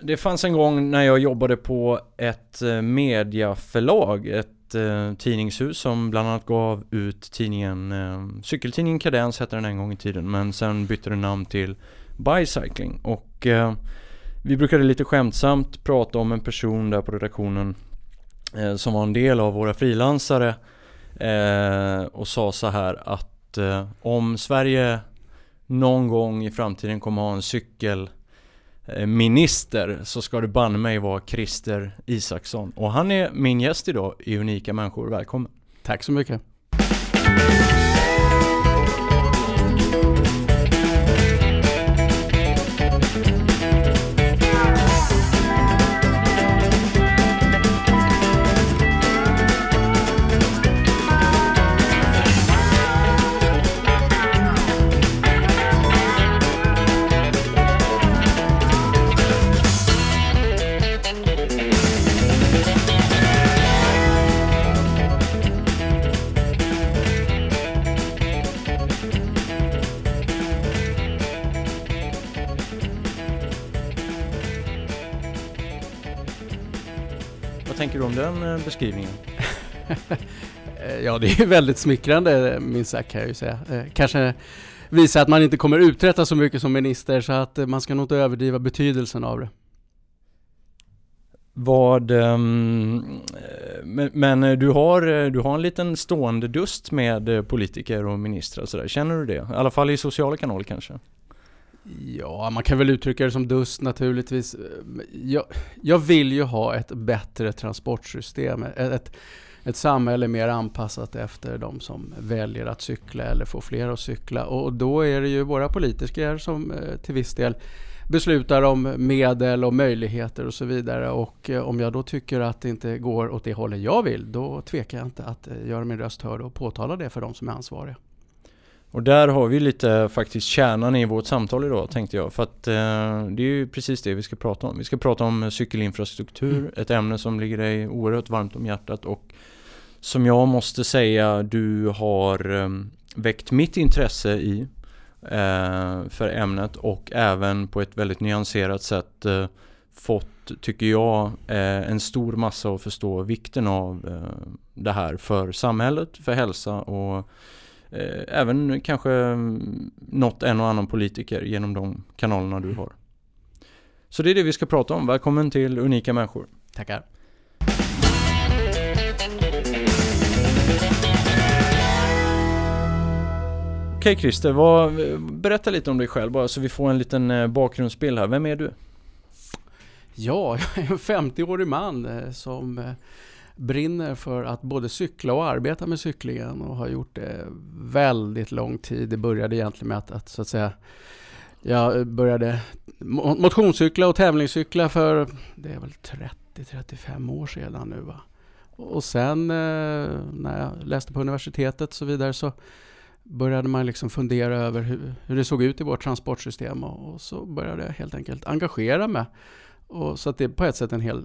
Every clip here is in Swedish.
det fanns en gång när jag jobbade på ett eh, mediaförlag, ett eh, tidningshus som bland annat gav ut tidningen, eh, cykeltidningen Kadens hette den en gång i tiden, men sen bytte den namn till Bicycling. Och eh, vi brukade lite skämtsamt prata om en person där på redaktionen eh, som var en del av våra frilansare eh, och sa så här att eh, om Sverige någon gång i framtiden kommer ha en cykel. Eh, minister så ska det banne mig vara Christer Isaksson. Och han är min gäst idag i Unika Människor. Välkommen! Tack så mycket! Den eh, beskrivningen? Ja, det är väldigt smickrande minst sagt kan jag ju säga. Eh, Kanske visar att man inte kommer uträtta så mycket som minister så att eh, man ska nog inte överdriva betydelsen av det. Vad, ehm, eh, men, men du har, du har en liten stående dust med politiker och ministrar och sådär. Känner du det? I alla fall i sociala kanaler kanske? Ja, man kan väl uttrycka det som dust naturligtvis. Jag, jag vill ju ha ett bättre transportsystem. Ett, ett, samhälle mer anpassat efter de som väljer att cykla eller får fler att cykla. Och då är det ju våra politiker som eh, till viss del beslutar om medel och möjligheter och så vidare. Och eh, om jag då tycker att det inte går åt det hållet jag vill, då tvekar jag inte att eh, göra min röst hörd och påtala det för de som är ansvariga. Och där har vi lite faktiskt kärnan i vårt samtal idag tänkte jag. För att eh, det är ju precis det vi ska prata om. Vi ska prata om cykelinfrastruktur, Mm. ett ämne som ligger dig oerhört varmt om hjärtat och som jag måste säga du har eh, väckt mitt intresse i eh, för ämnet och även på ett väldigt nyanserat sätt eh, fått, tycker jag, eh, en stor massa att förstå vikten av eh, det här för samhället, för hälsa och även kanske mm, nått en och annan politiker genom de kanalerna du har. Så det är det vi ska prata om. Välkommen till Unika Människor. Tackar. Okej Christer, vad, berätta lite om dig själv bara så vi får en liten eh, bakgrundsbild här. Vem är du? Ja, jag är en 50-årig man eh, som eh, brinner för att både cykla och arbeta med cyklingen och har gjort det väldigt lång tid. Det började egentligen med att, att så att säga jag började motionscykla och tävlingscykla för det är väl 30-35 år sedan nu va. Och sen eh, när jag läste på universitetet och så vidare så började man liksom fundera över hur, hur det såg ut i vårt transportsystem och, och så började jag helt enkelt engagera mig. Och så att det är på ett sätt en, hel,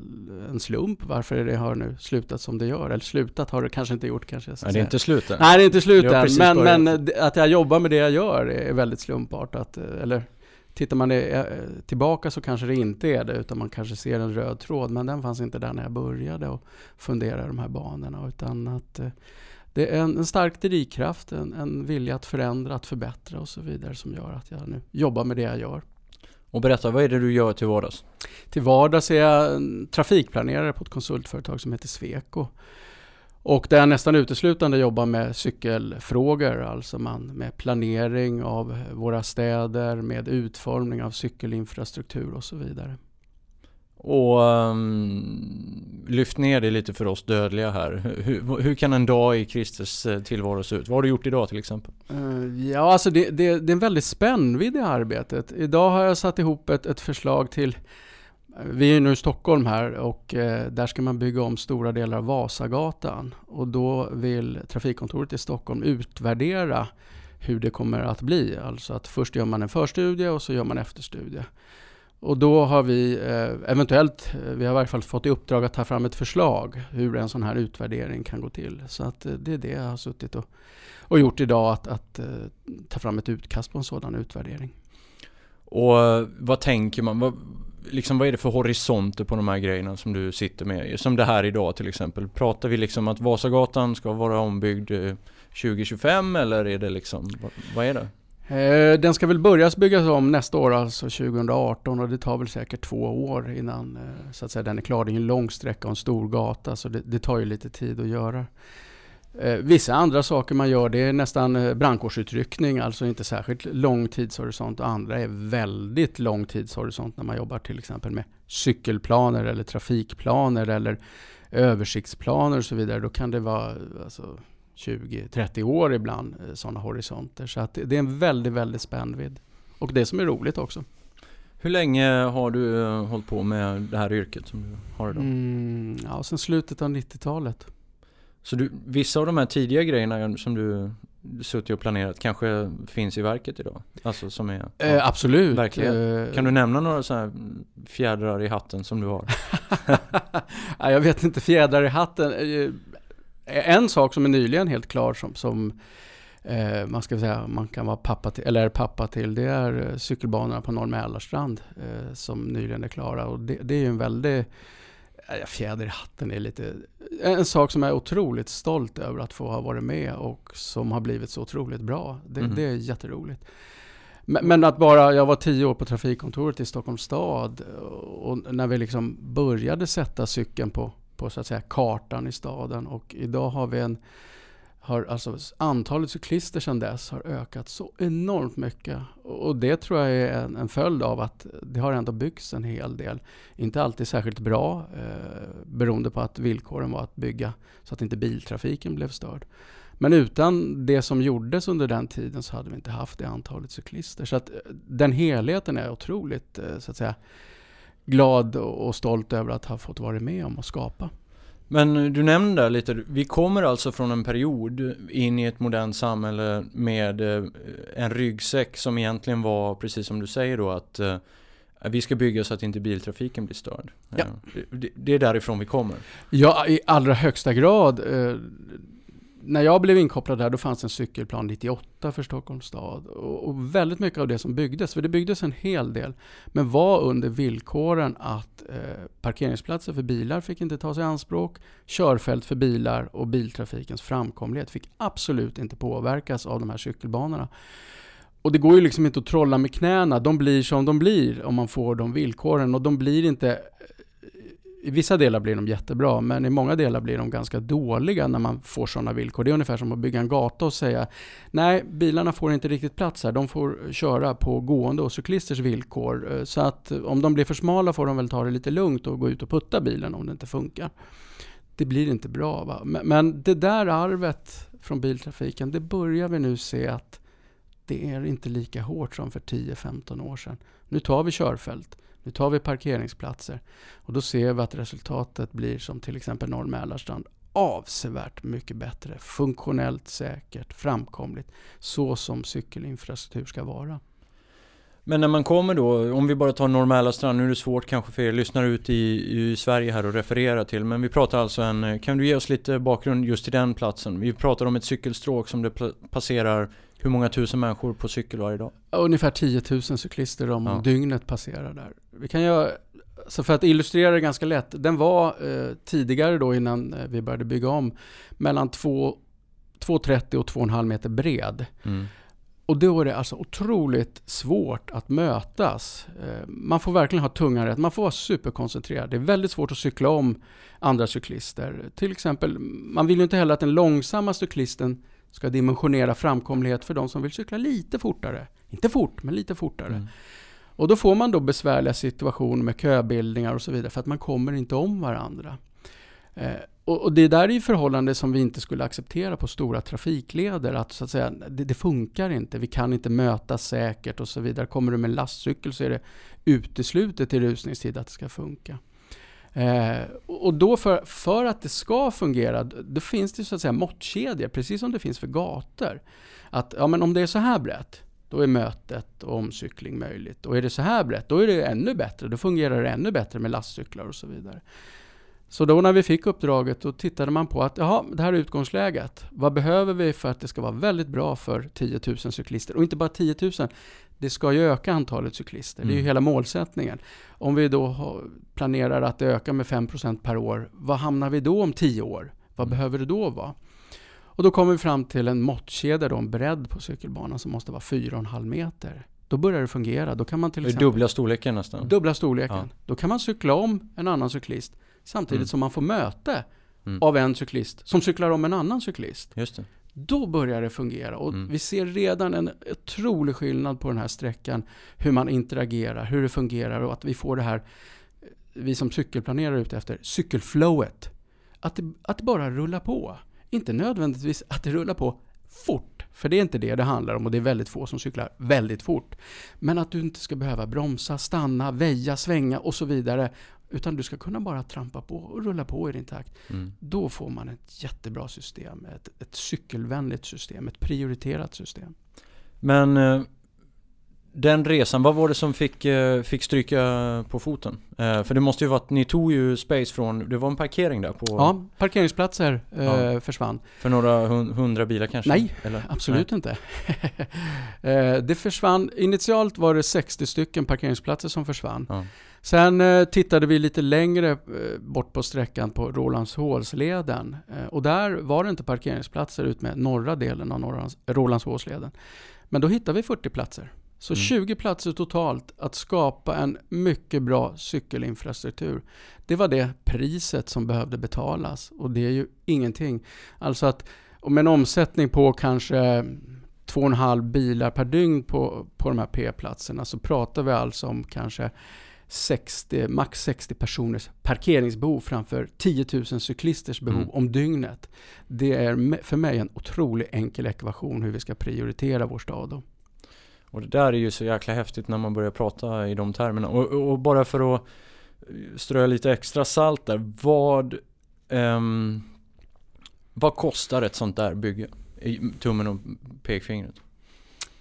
en slump varför det har nu slutat som det gör. Eller slutat har det kanske inte gjort kanske jag ska Nej, det är säga. inte slut än. Nej, det är inte slut än. Men, men att jag jobbar med det jag gör är väldigt slumpartat. Eller tittar man eh, tillbaka så kanske det inte är det, utan man kanske ser en röd tråd. Men den fanns inte där när jag började och fundera de här banorna. Utan att eh, det är en, en stark drivkraft, en, en vilja att förändra, att förbättra och så vidare som gör att jag nu jobbar med det jag gör. Och berätta, vad är det du gör till vardags? Till vardags är jag trafikplanerare på ett konsultföretag som heter Sweco. Och där jag nästan uteslutande jobbar med cykelfrågor, alltså man med planering av våra städer, med utformning av cykelinfrastruktur och så vidare. Och um, lyft ner det lite för oss dödliga här. Hur, hur kan en dag i Christers eh, tillvaro se ut? Vad har du gjort idag till exempel? Eh, ja, alltså det, det, det är en väldigt spännvidd i arbetet. Idag har jag satt ihop ett, ett förslag till eh, vi är nu i Stockholm här och eh, där ska man bygga om stora delar av Vasagatan. Och då vill trafikkontoret i Stockholm utvärdera hur det kommer att bli. Alltså att först gör man en förstudie och så gör man efterstudie. Och då har vi eh, eventuellt, eh, vi har i varje fall fått i uppdrag att ta fram ett förslag hur en sån här utvärdering kan gå till. Så att eh, det är det jag har suttit och, och gjort idag, att, att ta fram ett utkast på en sådan utvärdering. Och vad tänker man? Vad, liksom, vad är det för horisonter på de här grejerna som du sitter med? Som det här idag till exempel. Pratar vi liksom att Vasagatan ska vara ombyggd 2025 eller är det liksom, vad, vad är det? Eh, den ska väl börjas byggas om nästa år, alltså 2018 och det tar väl säkert två år innan eh, så att säga, den är klar. Det är en lång sträcka och en stor gata så det, det tar ju lite tid att göra. Eh, vissa andra saker man gör det är nästan brandkårsutryckning, alltså inte särskilt lång tidshorisont. Andra är väldigt lång tidshorisont när man jobbar till exempel med cykelplaner eller trafikplaner eller översiktsplaner och så vidare. Då kan det vara alltså, 20-30 år ibland, eh, sådana horisonter. Så att det är en väldigt, väldigt spännvidd. Och det som är roligt också. Hur länge har du eh, hållit på med det här yrket som du har idag? Mm, ja, sen slutet av 90-talet. Så du, vissa av de här tidiga grejerna som du suttit och planerat kanske finns i verket idag? Alltså som är... Ja, eh, absolut. Verkligen. Kan du nämna några här fjädrar i hatten som du har? ja, jag vet inte, fjädrar i hatten. En sak som är nyligen helt klar som, som eh, man ska säga man kan vara pappa till, eller är pappa till, det är eh, cykelbanorna på Norr Mälarstrand eh, som nyligen är klara. Och det, det är ju en väldigt eh, Fjäder i hatten är lite en sak som jag är otroligt stolt över att få ha varit med och som har blivit så otroligt bra. Det, mm. det är jätteroligt. Men, men, att bara, jag var tio år på trafikkontoret i Stockholms stad och när vi liksom började sätta cykeln på på så att säga kartan i staden och idag har vi en har alltså antalet cyklister sedan dess har ökat så enormt mycket. Och det tror jag är en, en följd av att det har ändå byggts en hel del. Inte alltid särskilt bra eh, beroende på att villkoren var att bygga så att inte biltrafiken blev störd. Men utan det som gjordes under den tiden så hade vi inte haft det antalet cyklister. Så att eh, den helheten är otroligt eh, så att säga, glad och stolt över att ha fått vara med om att skapa. Men du nämnde lite, vi kommer alltså från en period in i ett modernt samhälle med eh, en ryggsäck som egentligen var, precis som du säger då, att eh, vi ska bygga så att inte biltrafiken blir störd. Ja. Det, det är därifrån vi kommer. Ja, i allra högsta grad. När jag blev inkopplad där, då fanns en cykelplan 98 för Stockholms stad. Och, och, väldigt mycket av det som byggdes, för det byggdes en hel del, men var under villkoren att eh, parkeringsplatser för bilar fick inte tas i anspråk, körfält för bilar och biltrafikens framkomlighet fick absolut inte påverkas av de här cykelbanorna. Och det går ju liksom inte att trolla med knäna. De blir som de blir om man får de villkoren. Och de blir inte i vissa delar blir de jättebra, men i många delar blir de ganska dåliga när man får sådana villkor. Det är ungefär som att bygga en gata och säga nej, bilarna får inte riktigt plats här. De får köra på gående och cyklisters villkor. Eh, så att eh, om de blir för smala får de väl ta det lite lugnt och gå ut och putta bilen om det inte funkar. Det blir inte bra. Va? Men det där arvet från biltrafiken, det börjar vi nu se att det är inte lika hårt som för 10-15 år sedan. Nu tar vi körfält. Nu tar vi parkeringsplatser och då ser vi att resultatet blir som till exempel Norr Mälarstrand avsevärt mycket bättre. Funktionellt, säkert, framkomligt. Så som cykelinfrastruktur ska vara. Men när man kommer då, om vi bara tar Norr Mälarstrand, nu är det svårt kanske för er lyssnare ut i, i Sverige här att referera till, men vi pratar alltså en, kan du ge oss lite bakgrund just till den platsen? Vi pratar om ett cykelstråk som det passerar hur många tusen människor på cykel varje dag? Ungefär 10 000 cyklister om ja. dygnet passerar där. Vi kan göra, så för att illustrera det ganska lätt. Den var eh, tidigare då innan eh, vi började bygga om mellan 2,30 och 2,5 meter bred. Mm. Och då är det alltså otroligt svårt att mötas. Eh, man får verkligen ha tungan rätt. Man får vara superkoncentrerad. Det är väldigt svårt att cykla om andra cyklister. Till exempel, man vill ju inte heller att den långsamma cyklisten ska dimensionera framkomlighet för de som vill cykla lite fortare. Inte fort, men lite fortare. Mm. Och då får man då besvärliga situationer med köbildningar och så vidare för att man kommer inte om varandra. Eh, och, och, det där är ju förhållande som vi inte skulle acceptera på stora trafikleder. Att så att säga, det, det, funkar inte, vi kan inte mötas säkert och så vidare. Kommer du med en lastcykel så är det uteslutet i rusningstid att det ska funka. Eh, och då för, för att det ska fungera, då finns det så att säga måttkedjor, precis som det finns för gator. Att ja, men om det är så här brett, då är mötet och omcykling möjligt. Och är det så här brett, då är det ännu bättre. Då fungerar det ännu bättre med lastcyklar och så vidare. Så då när vi fick uppdraget, då tittade man på att jaha, det här är utgångsläget. Vad behöver vi för att det ska vara väldigt bra för 10 000 cyklister? Och inte bara 10 000 det ska ju öka antalet cyklister. Det är ju Mm. hela målsättningen. Om vi då planerar att ökar med 5% per år, vad hamnar vi då om 10 år? Vad Mm. behöver det då vara? Och då kommer vi fram till en måttkedja, då, en bredd på cykelbanan som måste vara 4,5 meter. Då börjar det fungera. Då kan man till exempel dubbla storleken nästan. dubbla storleken. Ja. Då kan man cykla om en annan cyklist samtidigt Mm. som man får möte Mm. av en cyklist som cyklar om en annan cyklist. Just det. Då börjar det fungera och Mm. vi ser redan en otrolig skillnad på den här sträckan. Hur man interagerar, hur det fungerar och att vi får det här, vi som cykelplanerare är ute efter, cykelflowet. Att det, att det bara rullar på. Inte nödvändigtvis att det rullar på fort, för det är inte det det handlar om och det är väldigt få som cyklar väldigt fort. Men att du inte ska behöva bromsa, stanna, väja, svänga och så vidare. Utan du ska kunna bara trampa på och rulla på i din takt. Mm. Då får man ett jättebra system, ett, ett cykelvänligt system, ett prioriterat system. Men eh, den resan, vad var det som fick, eh, fick stryka på foten? Eh, för det måste ju vara att ni tog ju space från, det var en parkering där på, Ja, parkeringsplatser Ja. försvann. för några hun- hundra bilar kanske? Nej, Eller? Absolut inte. eh, det försvann, initialt var det 60 stycken parkeringsplatser som försvann. Ja. Sen eh, tittade vi lite längre eh, bort på sträckan på Rålambshovsleden. Eh, och där var det inte parkeringsplatser ut med norra delen av Rålambshovsleden. Men då hittade vi 40 platser. Så Mm. 20 platser totalt att skapa en mycket bra cykelinfrastruktur. Det var det priset som behövde betalas och det är ju ingenting. Alltså att om en omsättning på kanske 2,5 bilar per dygn på, på de här P-platserna så pratar vi alltså om kanske 60, max 60 personers parkeringsbehov framför 10 000 cyklisters behov Mm. om dygnet. Det är för mig en otroligt enkel ekvation hur vi ska prioritera vår stad. Då. Och det där är ju så jäkla häftigt när man börjar prata i de termerna. Och, och och bara för att strö lite extra salt där, vad, ehm, vad kostar ett sånt där bygge? I tummen och pekfingret.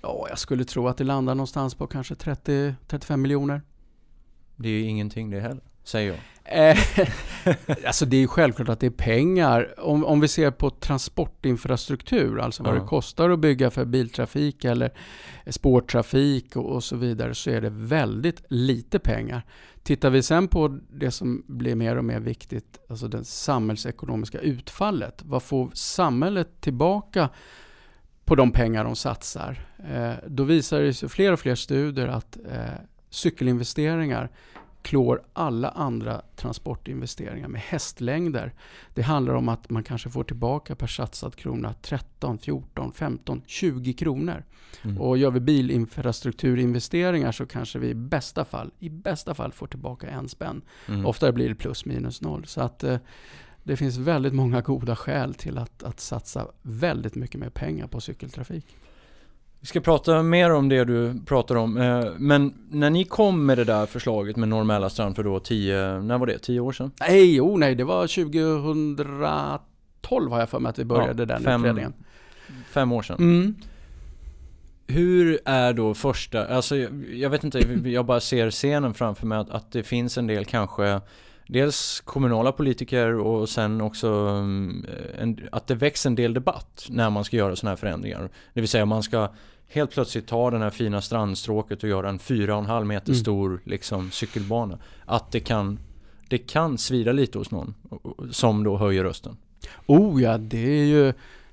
Ja, jag skulle tro att det landar någonstans på kanske 30-35 miljoner. Det är ju ingenting det heller, säger jag. Eh, alltså det är ju självklart att det är pengar. Om, om vi ser på transportinfrastruktur, alltså vad Ja. det kostar att bygga för biltrafik eller spårtrafik och, och så vidare, så är det väldigt lite pengar. Tittar vi sen på det som blir mer och mer viktigt, alltså det samhällsekonomiska utfallet. Vad får samhället tillbaka på de pengar de satsar? Eh, då visar det sig fler och fler studier att eh, cykelinvesteringar klår alla andra transportinvesteringar med hästlängder. Det handlar om att man kanske får tillbaka per satsad krona 13, 14, 15, 20 kronor. Mm. Och gör vi bilinfrastrukturinvesteringar så kanske vi i bästa fall, i bästa fall får tillbaka en spänn. Mm. Oftare blir det plus minus noll. Så att eh, det finns väldigt många goda skäl till att, att satsa väldigt mycket mer pengar på cykeltrafik. Vi ska prata mer om det du pratar om. eh, Men när ni kom med det där förslaget med Norr Mälarstrand för då 10, när var det? 10 år sedan? Nej, oh nej, det var 2012 har jag för mig att vi började den fem- utredningen. Fem år sedan. Mm. Hur är då första, alltså jag, jag vet inte, jag bara ser scenen framför mig att, att det finns en del kanske Dels kommunala politiker och sen också mm, en, att det väcks en del debatt när man ska göra sådana här förändringar. Det vill säga man ska helt plötsligt ta den här fina strandstråket och göra en 4,5 meter Mm. stor liksom, cykelbana. Att det kan, det kan svida lite hos någon som då höjer rösten. Oh ja, det är ju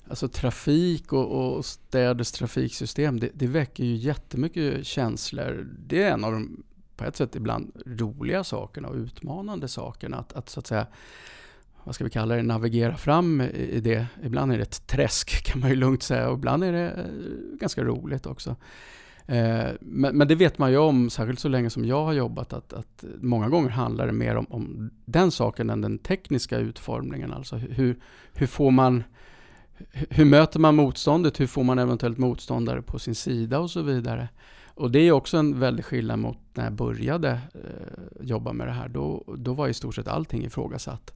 Alltså trafik och, och städers trafiksystem, det, det väcker ju jättemycket känslor. Det är en av de, på ett sätt ibland, roliga sakerna och utmanande sakerna. Att, att så att säga, vad ska vi kalla det, navigera fram i det. Ibland är det ett träsk kan man ju lugnt säga och ibland är det eh, ganska roligt också. Eh, men, men det vet man ju om, särskilt så länge som jag har jobbat, att, att många gånger handlar det mer om, om den saken än den tekniska utformningen. Alltså hur, hur får man hur möter man motståndet? Hur får man eventuellt motståndare på sin sida och så vidare? Och det är också en väldig skillnad mot när jag började eh, jobba med det här. Då, då var i stort sett allting ifrågasatt.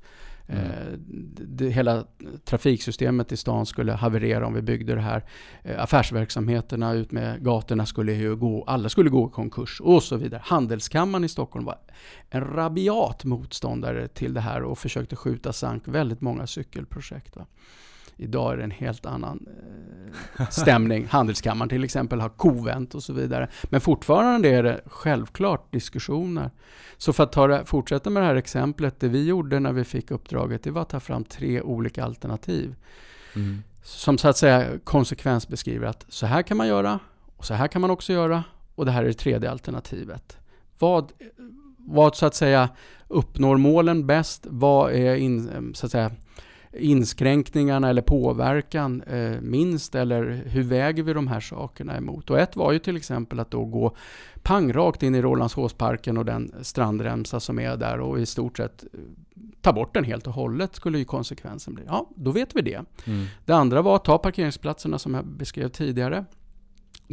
Mm. Eh, det, hela trafiksystemet i stan skulle haverera om vi byggde det här. Eh, affärsverksamheterna ut med gatorna skulle ju gå, alla skulle gå i konkurs och så vidare. Handelskammaren i Stockholm var en rabiat motståndare till det här och försökte skjuta sank väldigt många cykelprojekt. Va? Idag är det en helt annan eh, stämning. Handelskammaren till exempel har kovänt och så vidare. Men fortfarande är det självklart diskussioner. Så för att ta det, fortsätta med det här exemplet, det vi gjorde när vi fick uppdraget, det var att ta fram tre olika alternativ. Mm. Som så att säga konsekvensbeskriver att så här kan man göra, och så här kan man också göra, och det här är det tredje alternativet. Vad, vad så att säga uppnår målen bäst? Vad är in, så att säga, inskränkningarna eller påverkan eh, minst? Eller hur väger vi de här sakerna emot? Och ett var ju till exempel att då gå pangrakt in i Rålambshovsparken och den strandremsa som är där och i stort sett eh, ta bort den helt och hållet skulle ju konsekvensen bli. Ja, då vet vi det. Mm. Det andra var att ta parkeringsplatserna som jag beskrev tidigare.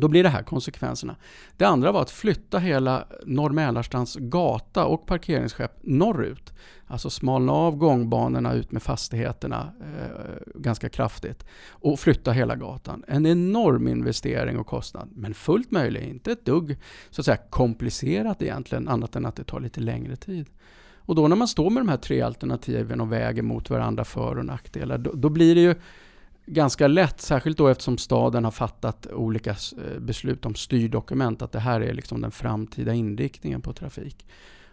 Då blir det här konsekvenserna. Det andra var att flytta hela Norr Mälarstrands gata och parkeringsskepp norrut. Alltså smalna av gångbanorna ut med fastigheterna eh, ganska kraftigt och flytta hela gatan. En enorm investering och kostnad, men fullt möjlig. Inte ett dugg så att säga, komplicerat egentligen, annat än att det tar lite längre tid. Och då när man står med de här tre alternativen och väger mot varandra för och nackdelar, då, då blir det ju ganska lätt, särskilt då eftersom staden har fattat olika eh, beslut om styrdokument, att det här är liksom den framtida inriktningen på trafik.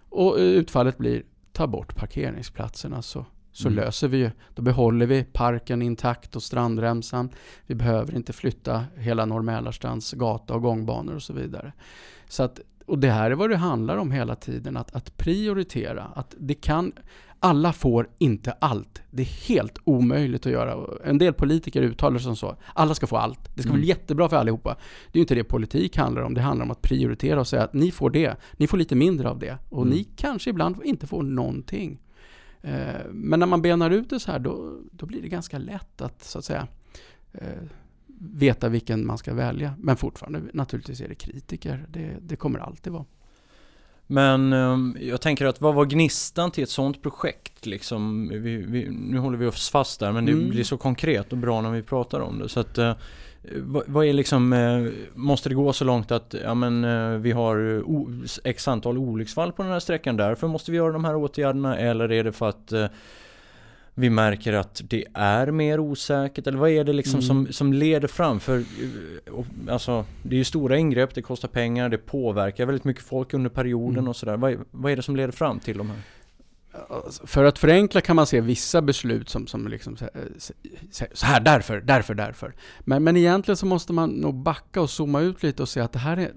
Och eh, utfallet blir, ta bort parkeringsplatserna så, så mm. löser vi ju. Då behåller vi parken intakt och strandremsan. Vi behöver inte flytta hela Norr Mälarstrands gata och gångbanor och så vidare. Så att, och det här är vad det handlar om hela tiden, att, att prioritera. Att det kan, alla får inte allt. Det är helt omöjligt att göra. En del politiker uttalar sig som så. Alla ska få allt. Det ska mm. bli jättebra för allihopa. Det är ju inte det politik handlar om. Det handlar om att prioritera och säga att ni får det. Ni får lite mindre av det. Och mm. ni kanske ibland inte får någonting. Eh, men när man benar ut det så här då, då blir det ganska lätt att så att säga eh, veta vilken man ska välja. Men fortfarande naturligtvis är det kritiker. Det, det kommer alltid vara. Men um, jag tänker att vad var gnistan till ett sånt projekt liksom? Vi, vi, nu håller vi oss fast där men det mm. blir så konkret och bra när vi pratar om det. Så att, uh, vad, vad, är liksom, uh, måste det gå så långt att ja, men, uh, vi har x antal olycksfall på den här sträckan därför måste vi göra de här åtgärderna? Eller är det för att vi märker att det är mer osäkert? Eller vad är det liksom mm. som, som leder fram? För alltså, det är ju stora ingrepp, det kostar pengar, det påverkar väldigt mycket folk under perioden mm. och sådär. Vad, vad är det som leder fram till de här? För att förenkla kan man se vissa beslut som, som liksom så här, därför, därför, därför. Men, men egentligen så måste man nog backa och zooma ut lite och se att det här är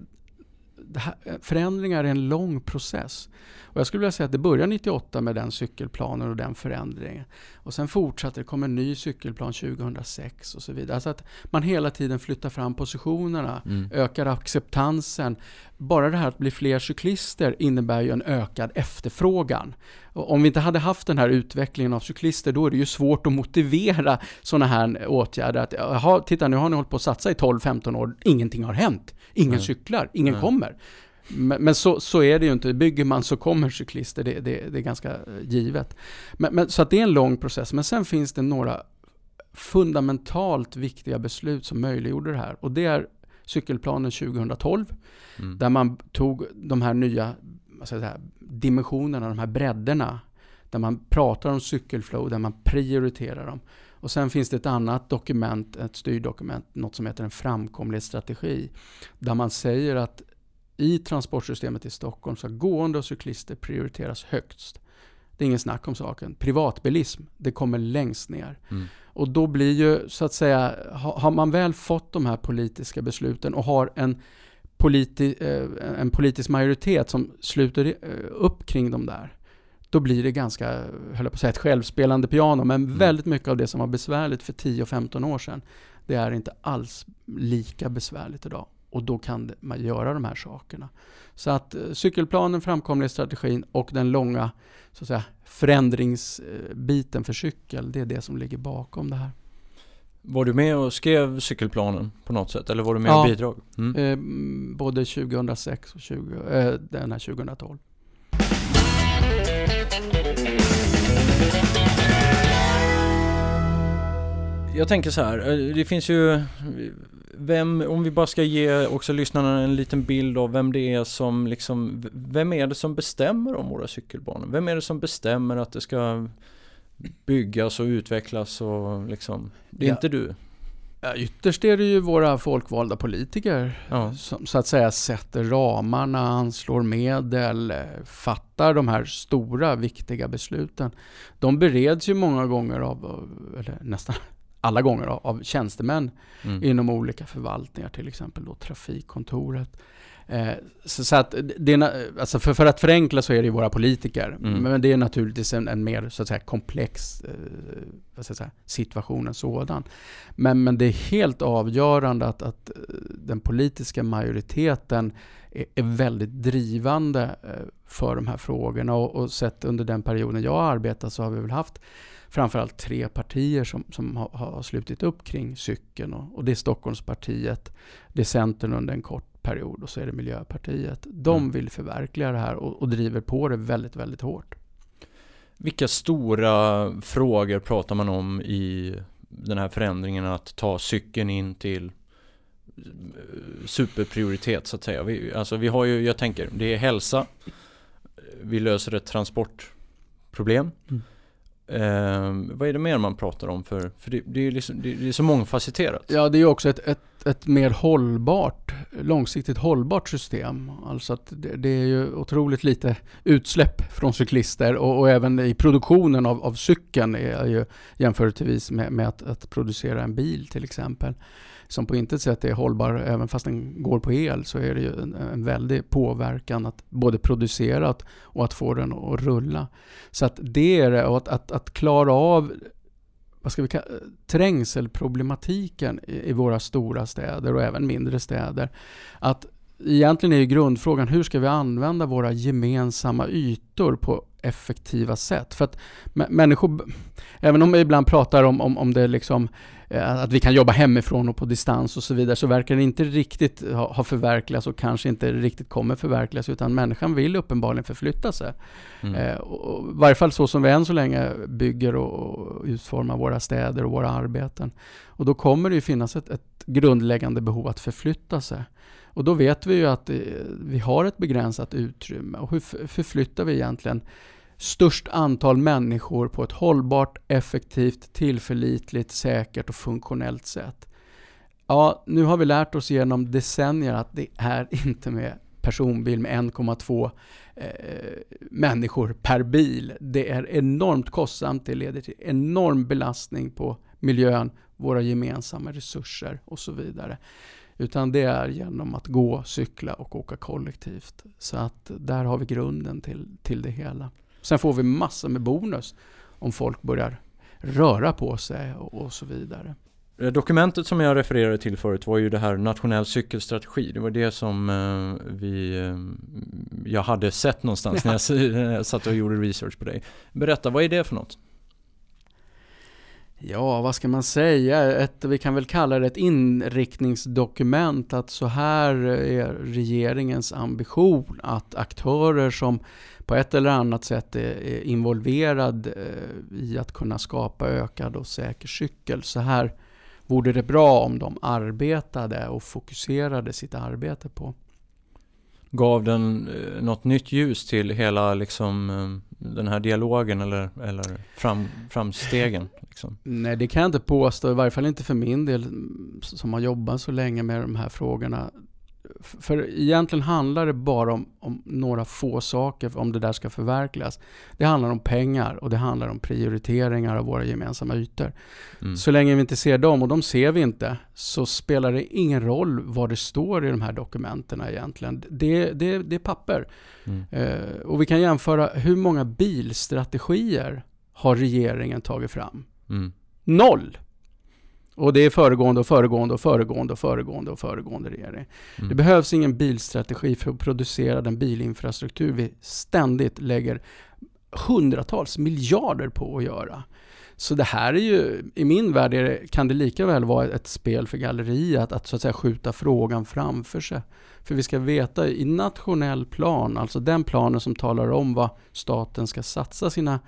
här, förändringar är en lång process. Och jag skulle vilja säga att det började 98 med den cykelplanen och den förändringen. Och sen fortsatte det, kom en ny cykelplan 2006 och så vidare. Alltså att man hela tiden flyttar fram positionerna, mm. ökar acceptansen. Bara det här att bli fler cyklister innebär ju en ökad efterfrågan. Och om vi inte hade haft den här utvecklingen av cyklister, då är det ju svårt att motivera sådana här åtgärder. Att, jaha, titta nu har ni hållit på att satsa i 12-15 år, ingenting har hänt. Ingen mm. cyklar, ingen mm. kommer. Men, men, så, så är det ju inte. Bygger man så kommer cyklister, det, det, det är ganska eh, givet. Men, men, så att det är en lång process. Men sen finns det några fundamentalt viktiga beslut som möjliggjorde det här. Och det är cykelplanen 2012. Mm. Där man tog de här nya säga, dimensionerna, de här bredderna. Där man pratar om cykelflow, där man prioriterar dem. Och sen finns det ett annat dokument, ett styrdokument, något som heter en framkomlighetsstrategi. Där man säger att i transportsystemet i Stockholm ska gående och cyklister prioriteras högst. Det är ingen snack om saken. Privatbilism, det kommer längst ner. Mm. Och då blir ju, så att säga, har man väl fått de här politiska besluten och har en, politi, eh, en politisk majoritet som sluter eh, upp kring dem där, då blir det ganska, höll jag på att säga, ett självspelande piano. Men mm. väldigt mycket av det som var besvärligt för 10-15 år sedan, det är inte alls lika besvärligt idag. Och då kan man göra de här sakerna. Så att eh, cykelplanen, framkomlighetsstrategin och den långa så att säga, förändringsbiten för cykel, det är det som ligger bakom det här. Var du med och skrev cykelplanen på något sätt eller var du med ja, och bidrog? Mm. Eh, både 2006 och 20, eh, den här 2012. Jag tänker så här, eh, det finns ju vem, om vi bara ska ge också lyssnarna en liten bild av vem det är som liksom, vem är det som bestämmer om våra cykelbanor? Vem är det som bestämmer att det ska byggas och utvecklas och liksom, det är Ja. inte du. Ja, ytterst är det ju våra folkvalda politiker Ja. som så att säga sätter ramarna, anslår medel, eh, fattar de här stora viktiga besluten. De bereds ju många gånger av, av- eller nästan alla gånger av, av tjänstemän Mm. inom olika förvaltningar, till exempel då trafikkontoret. Eh, så, så att det är, alltså för, för att förenkla så är det ju våra politiker. Mm. Men det är naturligtvis en, en mer så att säga, komplex eh, säga, situation än sådan. Men, men det är helt avgörande att, att eh, den politiska majoriteten är, är väldigt drivande eh, för de här frågorna. Och, och sett under den perioden jag har arbetat så har vi väl haft framförallt tre partier som, som har, har slutit upp kring cykeln. Och, och det är Stockholmspartiet, det är Centern under en kort period och så är det Miljöpartiet. De Mm. vill förverkliga det här och, och driver på det väldigt, väldigt hårt. Vilka stora frågor pratar man om i den här förändringen att ta cykeln in till eh, superprioritet så att säga. Vi, alltså vi har ju, jag tänker, det är hälsa. Vi löser ett transportproblem. Mm. Eh, vad är det mer man pratar om för, för det, det, är liksom, det, det är så mångfacetterat. Ja, det är också ett, ett, ett mer hållbart, långsiktigt hållbart system. Alltså att det, det är ju otroligt lite utsläpp från cyklister och, och även i produktionen av, av cykeln är ju jämförelsevis med, med att, att producera en bil till exempel. Som på intet sätt är hållbar, även fast den går på el, så är det ju en, en väldig påverkan att både producera och att få den att rulla. Så att det är det, och att, att, att klara av vad ska vi kalla, trängselproblematiken i, i våra stora städer och även mindre städer. Att egentligen är ju grundfrågan hur ska vi använda våra gemensamma ytor på effektiva sätt? För att mä- människor, även om vi ibland pratar om, om, om det liksom eh, att vi kan jobba hemifrån och på distans och så vidare, så verkar det inte riktigt ha, ha förverkligats och kanske inte riktigt kommer förverkligas, utan människan vill uppenbarligen förflytta sig. Mm. Eh, och, och, I varje fall så som vi än så länge bygger och, och utformar våra städer och våra arbeten. Och då kommer det ju finnas ett, ett grundläggande behov att förflytta sig. Och då vet vi ju att eh, vi har ett begränsat utrymme. Och hur förflyttar vi egentligen störst antal människor på ett hållbart, effektivt, tillförlitligt, säkert och funktionellt sätt? Ja, nu har vi lärt oss genom decennier att det är inte med personbil med 1,2 eh, människor per bil. Det är enormt kostsamt, det leder till enorm belastning på miljön, våra gemensamma resurser och så vidare. Utan det är genom att gå, cykla och åka kollektivt. Så att där har vi grunden till, till det hela. Sen får vi massor med bonus om folk börjar röra på sig och, och så vidare. Dokumentet som jag refererade till förut var ju det här nationell cykelstrategi. Det var det som eh, vi, eh, jag hade sett någonstans när jag, s- när jag satt och gjorde research på dig. Berätta, vad är det för något? Ja, vad ska man säga? Ett, vi kan väl kalla det ett inriktningsdokument att så här är regeringens ambition att aktörer som på ett eller annat sätt är, är involverad eh, i att kunna skapa ökad och säker cykel. Så här vore det bra om de arbetade och fokuserade sitt arbete på. Gav den eh, något nytt ljus till hela liksom, eh, den här dialogen eller, eller fram, framstegen? Liksom? Nej, det kan jag inte påstå, i varje fall inte för min del som har jobbat så länge med de här frågorna. För egentligen handlar det bara om, om några få saker om det där ska förverkligas. Det handlar om pengar och det handlar om prioriteringar av våra gemensamma ytor. Mm. Så länge vi inte ser dem, och de ser vi inte, så spelar det ingen roll vad det står i de här dokumenten egentligen. Det, det, det är papper. Mm. Eh, och vi kan jämföra hur många bilstrategier har regeringen tagit fram? Mm. Noll! Och det är föregående och föregående och föregående och föregående och föregående regering. Mm. Det behövs ingen bilstrategi för att producera den bilinfrastruktur vi ständigt lägger hundratals miljarder på att göra. Så det här är ju, i min värld är det, kan det lika väl vara ett spel för galleriet att så att säga skjuta frågan framför sig. För vi ska veta i nationell plan, alltså den planen som talar om vad staten ska satsa sina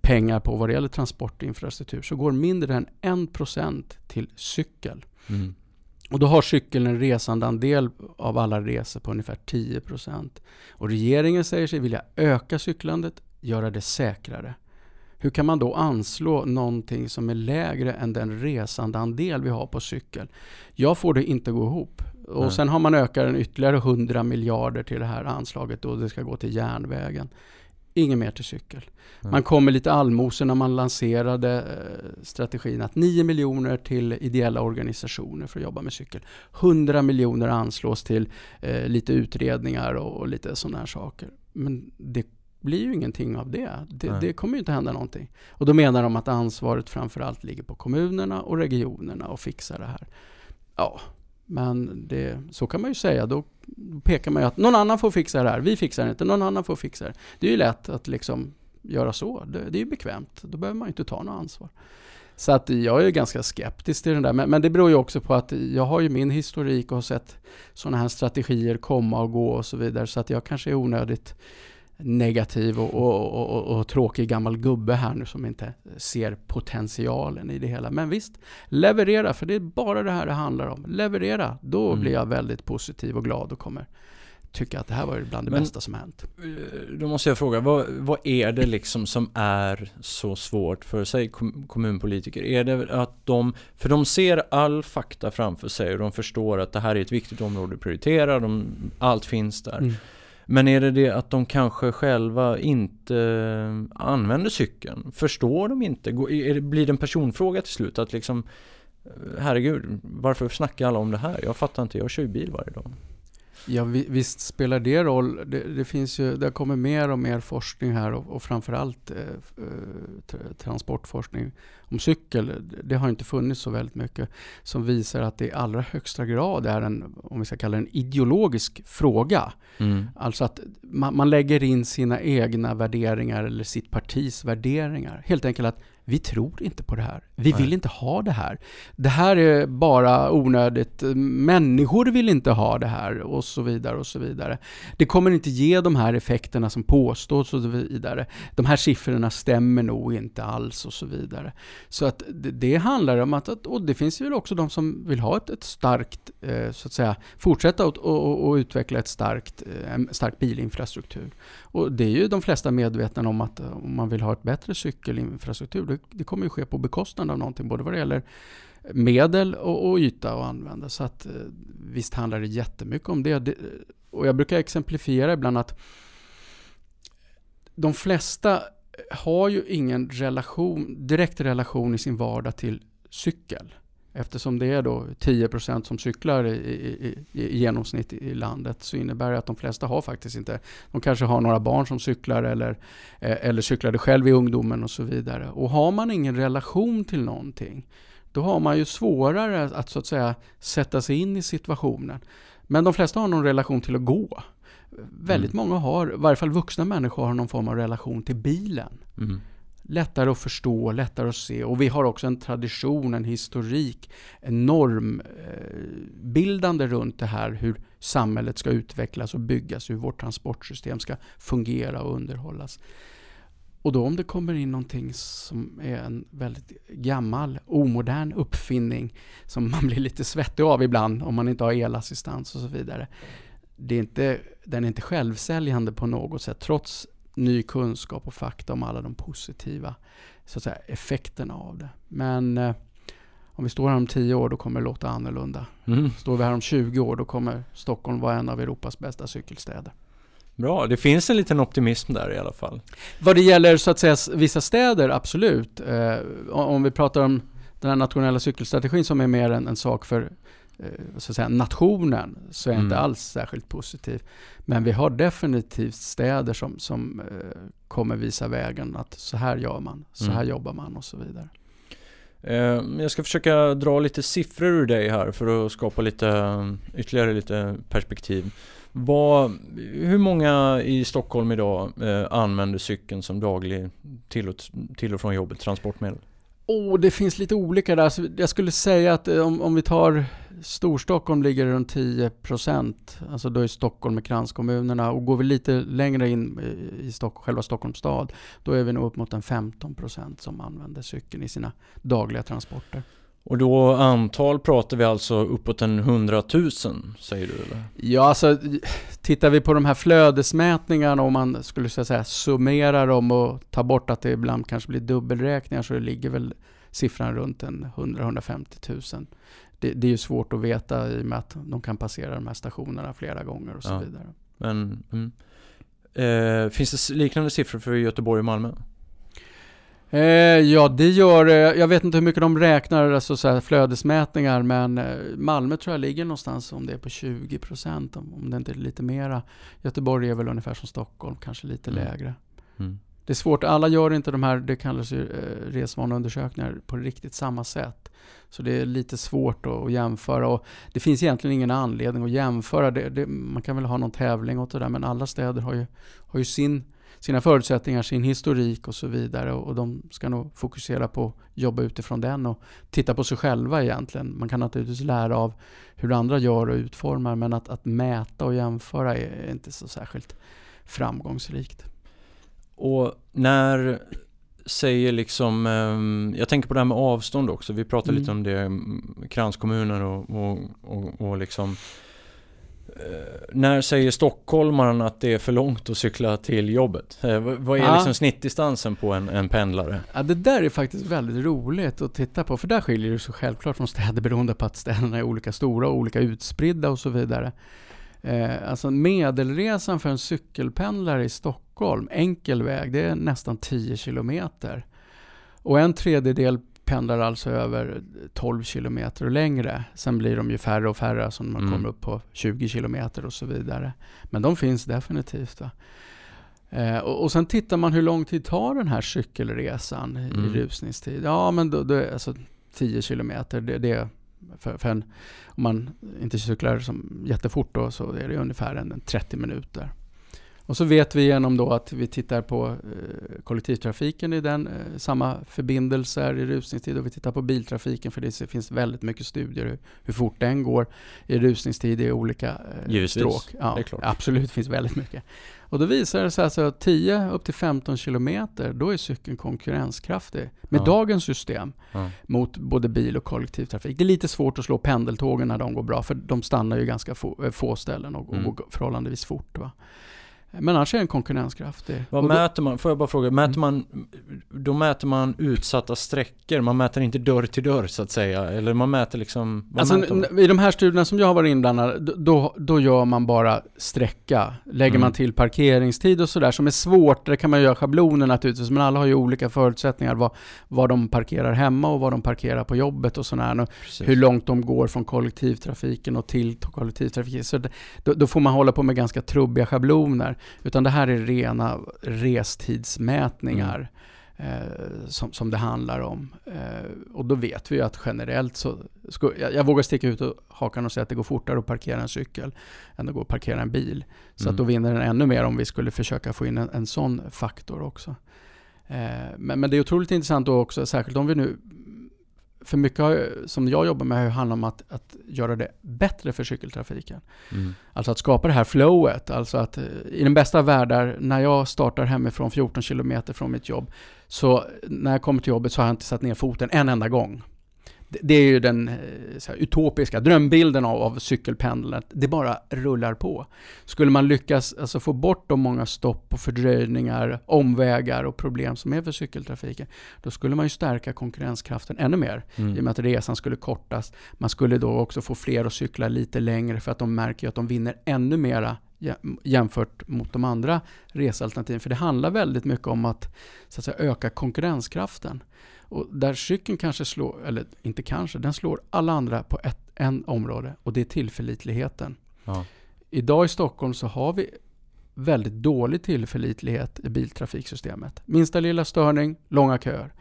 pengar på vad det gäller transportinfrastruktur, så går mindre än 1% till cykel. Mm. Och då har cykeln en resandeandel av alla resor på ungefär 10%. Och regeringen säger sig vilja öka cyklandet, göra det säkrare. hur kan man då anslå någonting som är lägre än den resandeandel vi har på cykel? Jag får det inte gå ihop. Och Nej. sen har man ökat en ytterligare 100 miljarder till det här anslaget och det ska gå till järnvägen. Inget mer till cykel. Mm. Man kom med lite allmosor när man lanserade eh, strategin att 9 miljoner till ideella organisationer för att jobba med cykel. 100 miljoner anslås till eh, lite utredningar och, och lite sådana här saker. Men det blir ju ingenting av det. Det, det, kommer ju inte hända någonting. Och då menar de att ansvaret framförallt ligger på kommunerna och regionerna och fixa det här. Ja, men det, så kan man ju säga. Då pekar man ju att någon annan får fixa det här. Vi fixar det inte, någon annan får fixa det. Det är ju lätt att liksom göra så. Det, det är ju bekvämt. Då behöver man ju inte ta något ansvar. Så att jag är ganska skeptisk till den där. Men, men, det beror ju också på att jag har ju min historik och har sett sådana här strategier komma och gå och så vidare. Så att jag kanske är onödigt negativ och, och, och, och, tråkig gammal gubbe här nu som inte ser potentialen i det hela. Men visst, leverera, för det är bara det här det handlar om. Leverera, då mm. blir jag väldigt positiv och glad och kommer tycka att det här var bland det Men, bästa som hänt. Eh, då måste jag fråga, vad, vad är det liksom som är så svårt för sig kommunpolitiker? Är det att de, för de ser all fakta framför sig och de förstår att det här är ett viktigt område att prioritera, de, allt finns där. Mm. Men är det det att de kanske själva inte eh, använder cykeln? Förstår de inte? Blir det en personfråga till slut? Att liksom eh, Herregud, varför snackar alla om det här? Jag fattar inte, jag kör ju bil varje dag. Ja, visst spelar det roll. Det, det, finns ju, det kommer mer och mer forskning här och, och framförallt eh, eh transportforskning om cykel. Det har inte funnits så väldigt mycket som visar att det i allra högsta grad är en, om vi ska kalla det en ideologisk fråga. Mm. Alltså att man, man lägger in sina egna värderingar eller sitt partis värderingar. Helt enkelt att vi tror inte på det här. Vi Nej. vill inte ha det här. Det här är bara onödigt. Människor vill inte ha det här och så vidare och så vidare. Det kommer inte ge de här effekterna som påstås och så vidare. De här siffrorna stämmer nog inte alls och så vidare. Så att det, det handlar om att, och det finns ju också de som vill ha ett, ett starkt, eh, så att säga, fortsätta att och, och utveckla ett starkt, eh, en stark bilinfrastruktur. Och det är ju de flesta medvetna om att om man vill ha ett bättre cykelinfrastruktur det, det kommer ju ske på bekostnad av någonting, både vad det gäller medel och, och yta att använda. Så att, eh, visst handlar det jättemycket om det. det. Eh, och jag brukar exemplifiera ibland att de flesta har ju ingen relation, direkt relation i sin vardag till cykel. Eftersom det är då 10% som cyklar i, i, i, genomsnitt i landet så innebär det att de flesta har faktiskt inte, de kanske har några barn som cyklar eller, eh, eller cyklade själv i ungdomen och så vidare. Och har man ingen relation till någonting då har man ju svårare att så att säga sätta sig in i situationen. Men de flesta har någon relation till att gå. Väldigt mm. många har, i varje fall vuxna människor har någon form av relation till bilen. Mm lättare att förstå, lättare att se. Och vi har också en tradition, en historik, en normbildande eh, runt det här hur samhället ska utvecklas och byggas, hur vårt transportsystem ska fungera och underhållas. Och då om det kommer in någonting som är en väldigt gammal, omodern uppfinning som man blir lite svettig av ibland om man inte har elassistans och så vidare. Det är inte, den är inte självsäljande på något sätt trots ny kunskap och fakta om alla de positiva så att säga, effekterna av det. Men eh, om vi står här om 10 år då kommer det låta annorlunda. Mm. Står vi här om 20 år då kommer Stockholm vara en av Europas bästa cykelstäder. Bra, det finns en liten optimism där i alla fall. Vad det gäller så att säga vissa städer, absolut. Eh, om vi pratar om den här nationella cykelstrategin som är mer en, en sak för så att säga, nationen så är jag inte mm. alls särskilt positiv. Men vi har definitivt städer som, som eh, kommer visa vägen att så här gör man, så här mm. jobbar man och så vidare. Eh, jag ska försöka dra lite siffror ur dig här för att skapa lite ytterligare lite perspektiv. Vad, hur många i Stockholm idag använder cykeln som daglig till och, till och från jobbet, transportmedel? Oh, det finns lite olika där. jag skulle säga att om, om vi tar Storstockholm ligger runt 10 procent. Alltså då är Stockholm med kranskommunerna. Och går vi lite längre in i Stock, själva Stockholms stad, då är vi nog upp mot en 15 procent som använder cykeln i sina dagliga transporter. Och då antal pratar vi alltså uppåt en hundratusen, säger du eller? Ja, alltså tittar vi på de här flödesmätningarna om man skulle säga summera dem och ta bort att det ibland kanske blir dubbelräkningar så det ligger väl siffran runt en 100-150 000. Det, det, är ju svårt att veta i och med att de kan passera de här stationerna flera gånger och så ja. vidare. Men, mm. eh, finns det liknande siffror för Göteborg och Malmö? Eh, ja, det gör Jag vet inte hur mycket de räknar, alltså så flödesmätningar, men eh, Malmö tror jag ligger någonstans om det är på 20 procent, om, om det inte är lite mera. Göteborg är väl ungefär som Stockholm, kanske lite mm. lägre. Mm. Det är svårt, alla gör inte de här, det kallas ju eh, resvaneundersökningar på riktigt samma sätt. Så det är lite svårt att jämföra och det finns egentligen ingen anledning att jämföra. Det, det, man kan väl ha någon tävling åt det där men alla städer har ju, har ju sin sina förutsättningar, sin historik och så vidare. Och de ska nog fokusera på att jobba utifrån den och titta på sig själva egentligen. Man kan naturligtvis lära av hur andra gör och utformar men att, att mäta och jämföra är inte så särskilt framgångsrikt. Och när säger liksom, ehm, jag tänker på det här med avstånd också. Vi pratade mm. lite om det, mm, kranskommuner och, och, och, och liksom Eh, när säger stockholmaren att det är för långt att cykla till jobbet? Eh, vad är ja. liksom snittdistansen på en, en pendlare? Ja, det där är faktiskt väldigt roligt att titta på, för där skiljer det sig självklart från städer beroende på att städerna är olika stora och olika utspridda och så vidare. Eh, alltså medelresan för en cykelpendlare i Stockholm, enkel väg, det är nästan 10 kilometer. Och en tredjedel pendlar alltså över 12 kilometer och längre. Sen blir de ju färre och färre som man mm. kommer upp på 20 kilometer och så vidare. Men de finns definitivt. Eh, och, och sen tittar man hur lång tid tar den här cykelresan i, mm. rusningstid. Ja, men då, då, alltså 10 kilometer, det, det för, för en, om man inte cyklar som jättefort då, så är det ungefär en, 30 minuter. Och så vet vi genom då att vi tittar på eh, kollektivtrafiken i den, eh, samma förbindelser i rusningstid och vi tittar på biltrafiken för det finns väldigt mycket studier hur, hur fort den går i rusningstid i olika eh, stråk. Ja, Absolut, finns väldigt mycket. Och då visar det sig alltså att 10 upp till 15 kilometer, då är cykeln konkurrenskraftig med ja. dagens system ja. mot både bil och kollektivtrafik. Det är lite svårt att slå pendeltågen när de går bra för de stannar ju ganska få, få ställen och, mm. och går förhållandevis fort. Va? Men annars är den konkurrenskraftig. Vad mäter man? Får jag bara fråga? Mäter mm. man, då mäter man utsatta sträckor? Man mäter inte dörr till dörr så att säga? Eller man mäter liksom... Alltså, I de här studierna som jag har varit inblandad, då, då gör man bara sträcka. Lägger mm. man till parkeringstid och sådär som är svårt, det kan man göra schabloner naturligtvis, men alla har ju olika förutsättningar. Vad, vad de parkerar hemma och vad de parkerar på jobbet och sådär. Hur långt de går från kollektivtrafiken och till kollektivtrafiken. Så det, då, då får man hålla på med ganska trubbiga schabloner. Utan det här är rena restidsmätningar mm. eh, som, som det handlar om. Eh, och då vet vi ju att generellt så, ska, jag, jag, vågar sticka ut och hakan och säga att det går fortare att parkera en cykel än att gå och parkera en bil. Så mm. att då vinner den ännu mer om vi skulle försöka få in en, en sån faktor också. Eh, men, men det är otroligt intressant då också, särskilt om vi nu för mycket som jag jobbar med handlar om att, att göra det bättre för cykeltrafiken. Mm. Alltså att skapa det här flowet. Alltså att eh, i den bästa världar, när jag startar hemifrån 14 km från mitt jobb, så när jag kommer till jobbet så har jag inte satt ner foten en enda gång det är ju den eh, här, utopiska drömbilden av, av cykelpendeln, att det bara rullar på. Skulle man lyckas alltså, få bort de många stopp och fördröjningar, omvägar och problem som är för cykeltrafiken, då skulle man ju stärka konkurrenskraften ännu mer. Mm. I och med att resan skulle kortas. Man skulle då också få fler att cykla lite längre för att de märker att de vinner ännu mera jämfört mot de andra resalternativen. För det handlar väldigt mycket om att, så att säga, öka konkurrenskraften. Och där cykeln kanske slår, eller inte kanske, den slår alla andra på ett en område och det är tillförlitligheten. Ja. Idag i Stockholm så har vi väldigt dålig tillförlitlighet i biltrafiksystemet. Minsta lilla störning, långa köer.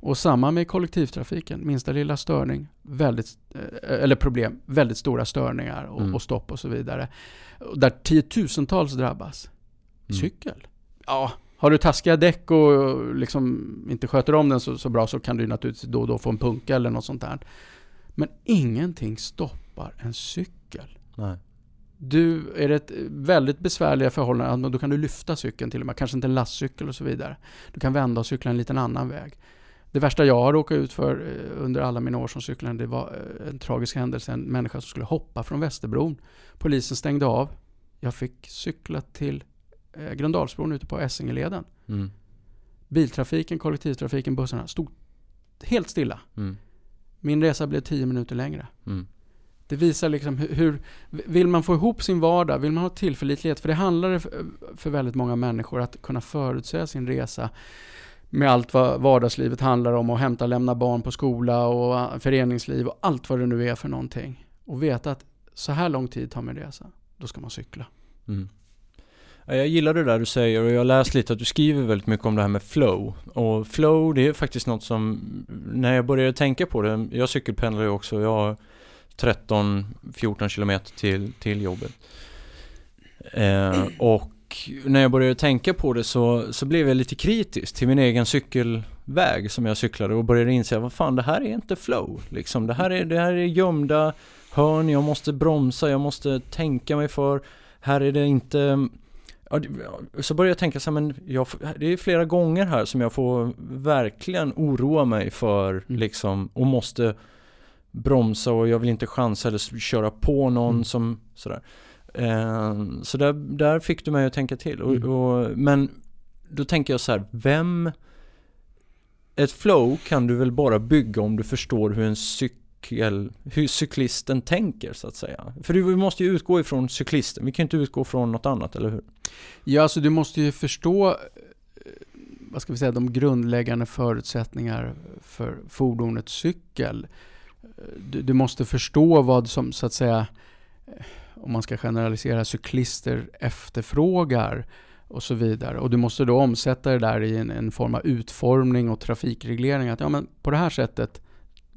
Och samma med kollektivtrafiken. Minsta lilla störning, väldigt, eh, eller problem, väldigt stora störningar och, mm. och stopp och så vidare. Där tiotusentals drabbas. Mm. Cykel? Ja, har du taskiga däck och liksom inte sköter om den så, så, bra så kan du naturligtvis då och då få en punka eller något sånt där. Men ingenting stoppar en cykel. Nej. Du, är det ett väldigt besvärliga förhållanden, då kan du lyfta cykeln till och med. Kanske inte en lastcykel och så vidare. Du kan vända och cykla en liten annan väg. Det värsta jag har råkat ut för eh, under alla mina år som cyklande, det var eh, en tragisk händelse. En människa som skulle hoppa från Västerbron. Polisen stängde av. Jag fick cykla till eh, Gröndalsbron ute på Essingeleden. Mm. Biltrafiken, kollektivtrafiken, bussarna stod helt stilla. Mm. Min resa blev 10 minuter längre. Mm. Det visar liksom hur, hur, vill man få ihop sin vardag, vill man ha tillförlitlighet, för det handlar för väldigt många människor att kunna förutsäga sin resa med allt vad vardagslivet handlar om och hämta och lämna barn på skola och föreningsliv och allt vad det nu är för någonting. Och veta att så här lång tid tar min resa, då ska man cykla. Mm. Jag gillar det där du säger och jag har läst lite att du skriver väldigt mycket om det här med flow. Och flow det är faktiskt något som, när jag började tänka på det, jag cykelpendlar ju också, jag har 13-14 kilometer till, till jobbet. Eh, och när jag började tänka på det så, så blev jag lite kritisk till min egen cykelväg som jag cyklade och började inse vad fan det här är inte flow. Liksom. Det, här är, det här är gömda hörn, jag måste bromsa, jag måste tänka mig för. Här är det inte så började jag tänka så här, men jag, det är flera gånger här som jag får verkligen oroa mig för mm. liksom och måste bromsa och jag vill inte chansa eller köra på någon mm. som sådär. Eh, så där, där fick du mig att tänka till. Och, mm. och, men då tänker jag så här, vem... Ett flow kan du väl bara bygga om du förstår hur en cykel, hur cyklisten tänker så att säga. För vi måste ju utgå ifrån cyklisten, vi kan ju inte utgå från något annat, eller hur? Ja, alltså du måste ju förstå eh, vad ska vi säga, de grundläggande förutsättningar för fordonet cykel. Eh, du, du, måste förstå vad som så att säga, eh, om man ska generalisera, cyklister efterfrågar och så vidare. Och du måste då omsätta det där i en, en form av utformning och trafikreglering. Att ja, men på det här sättet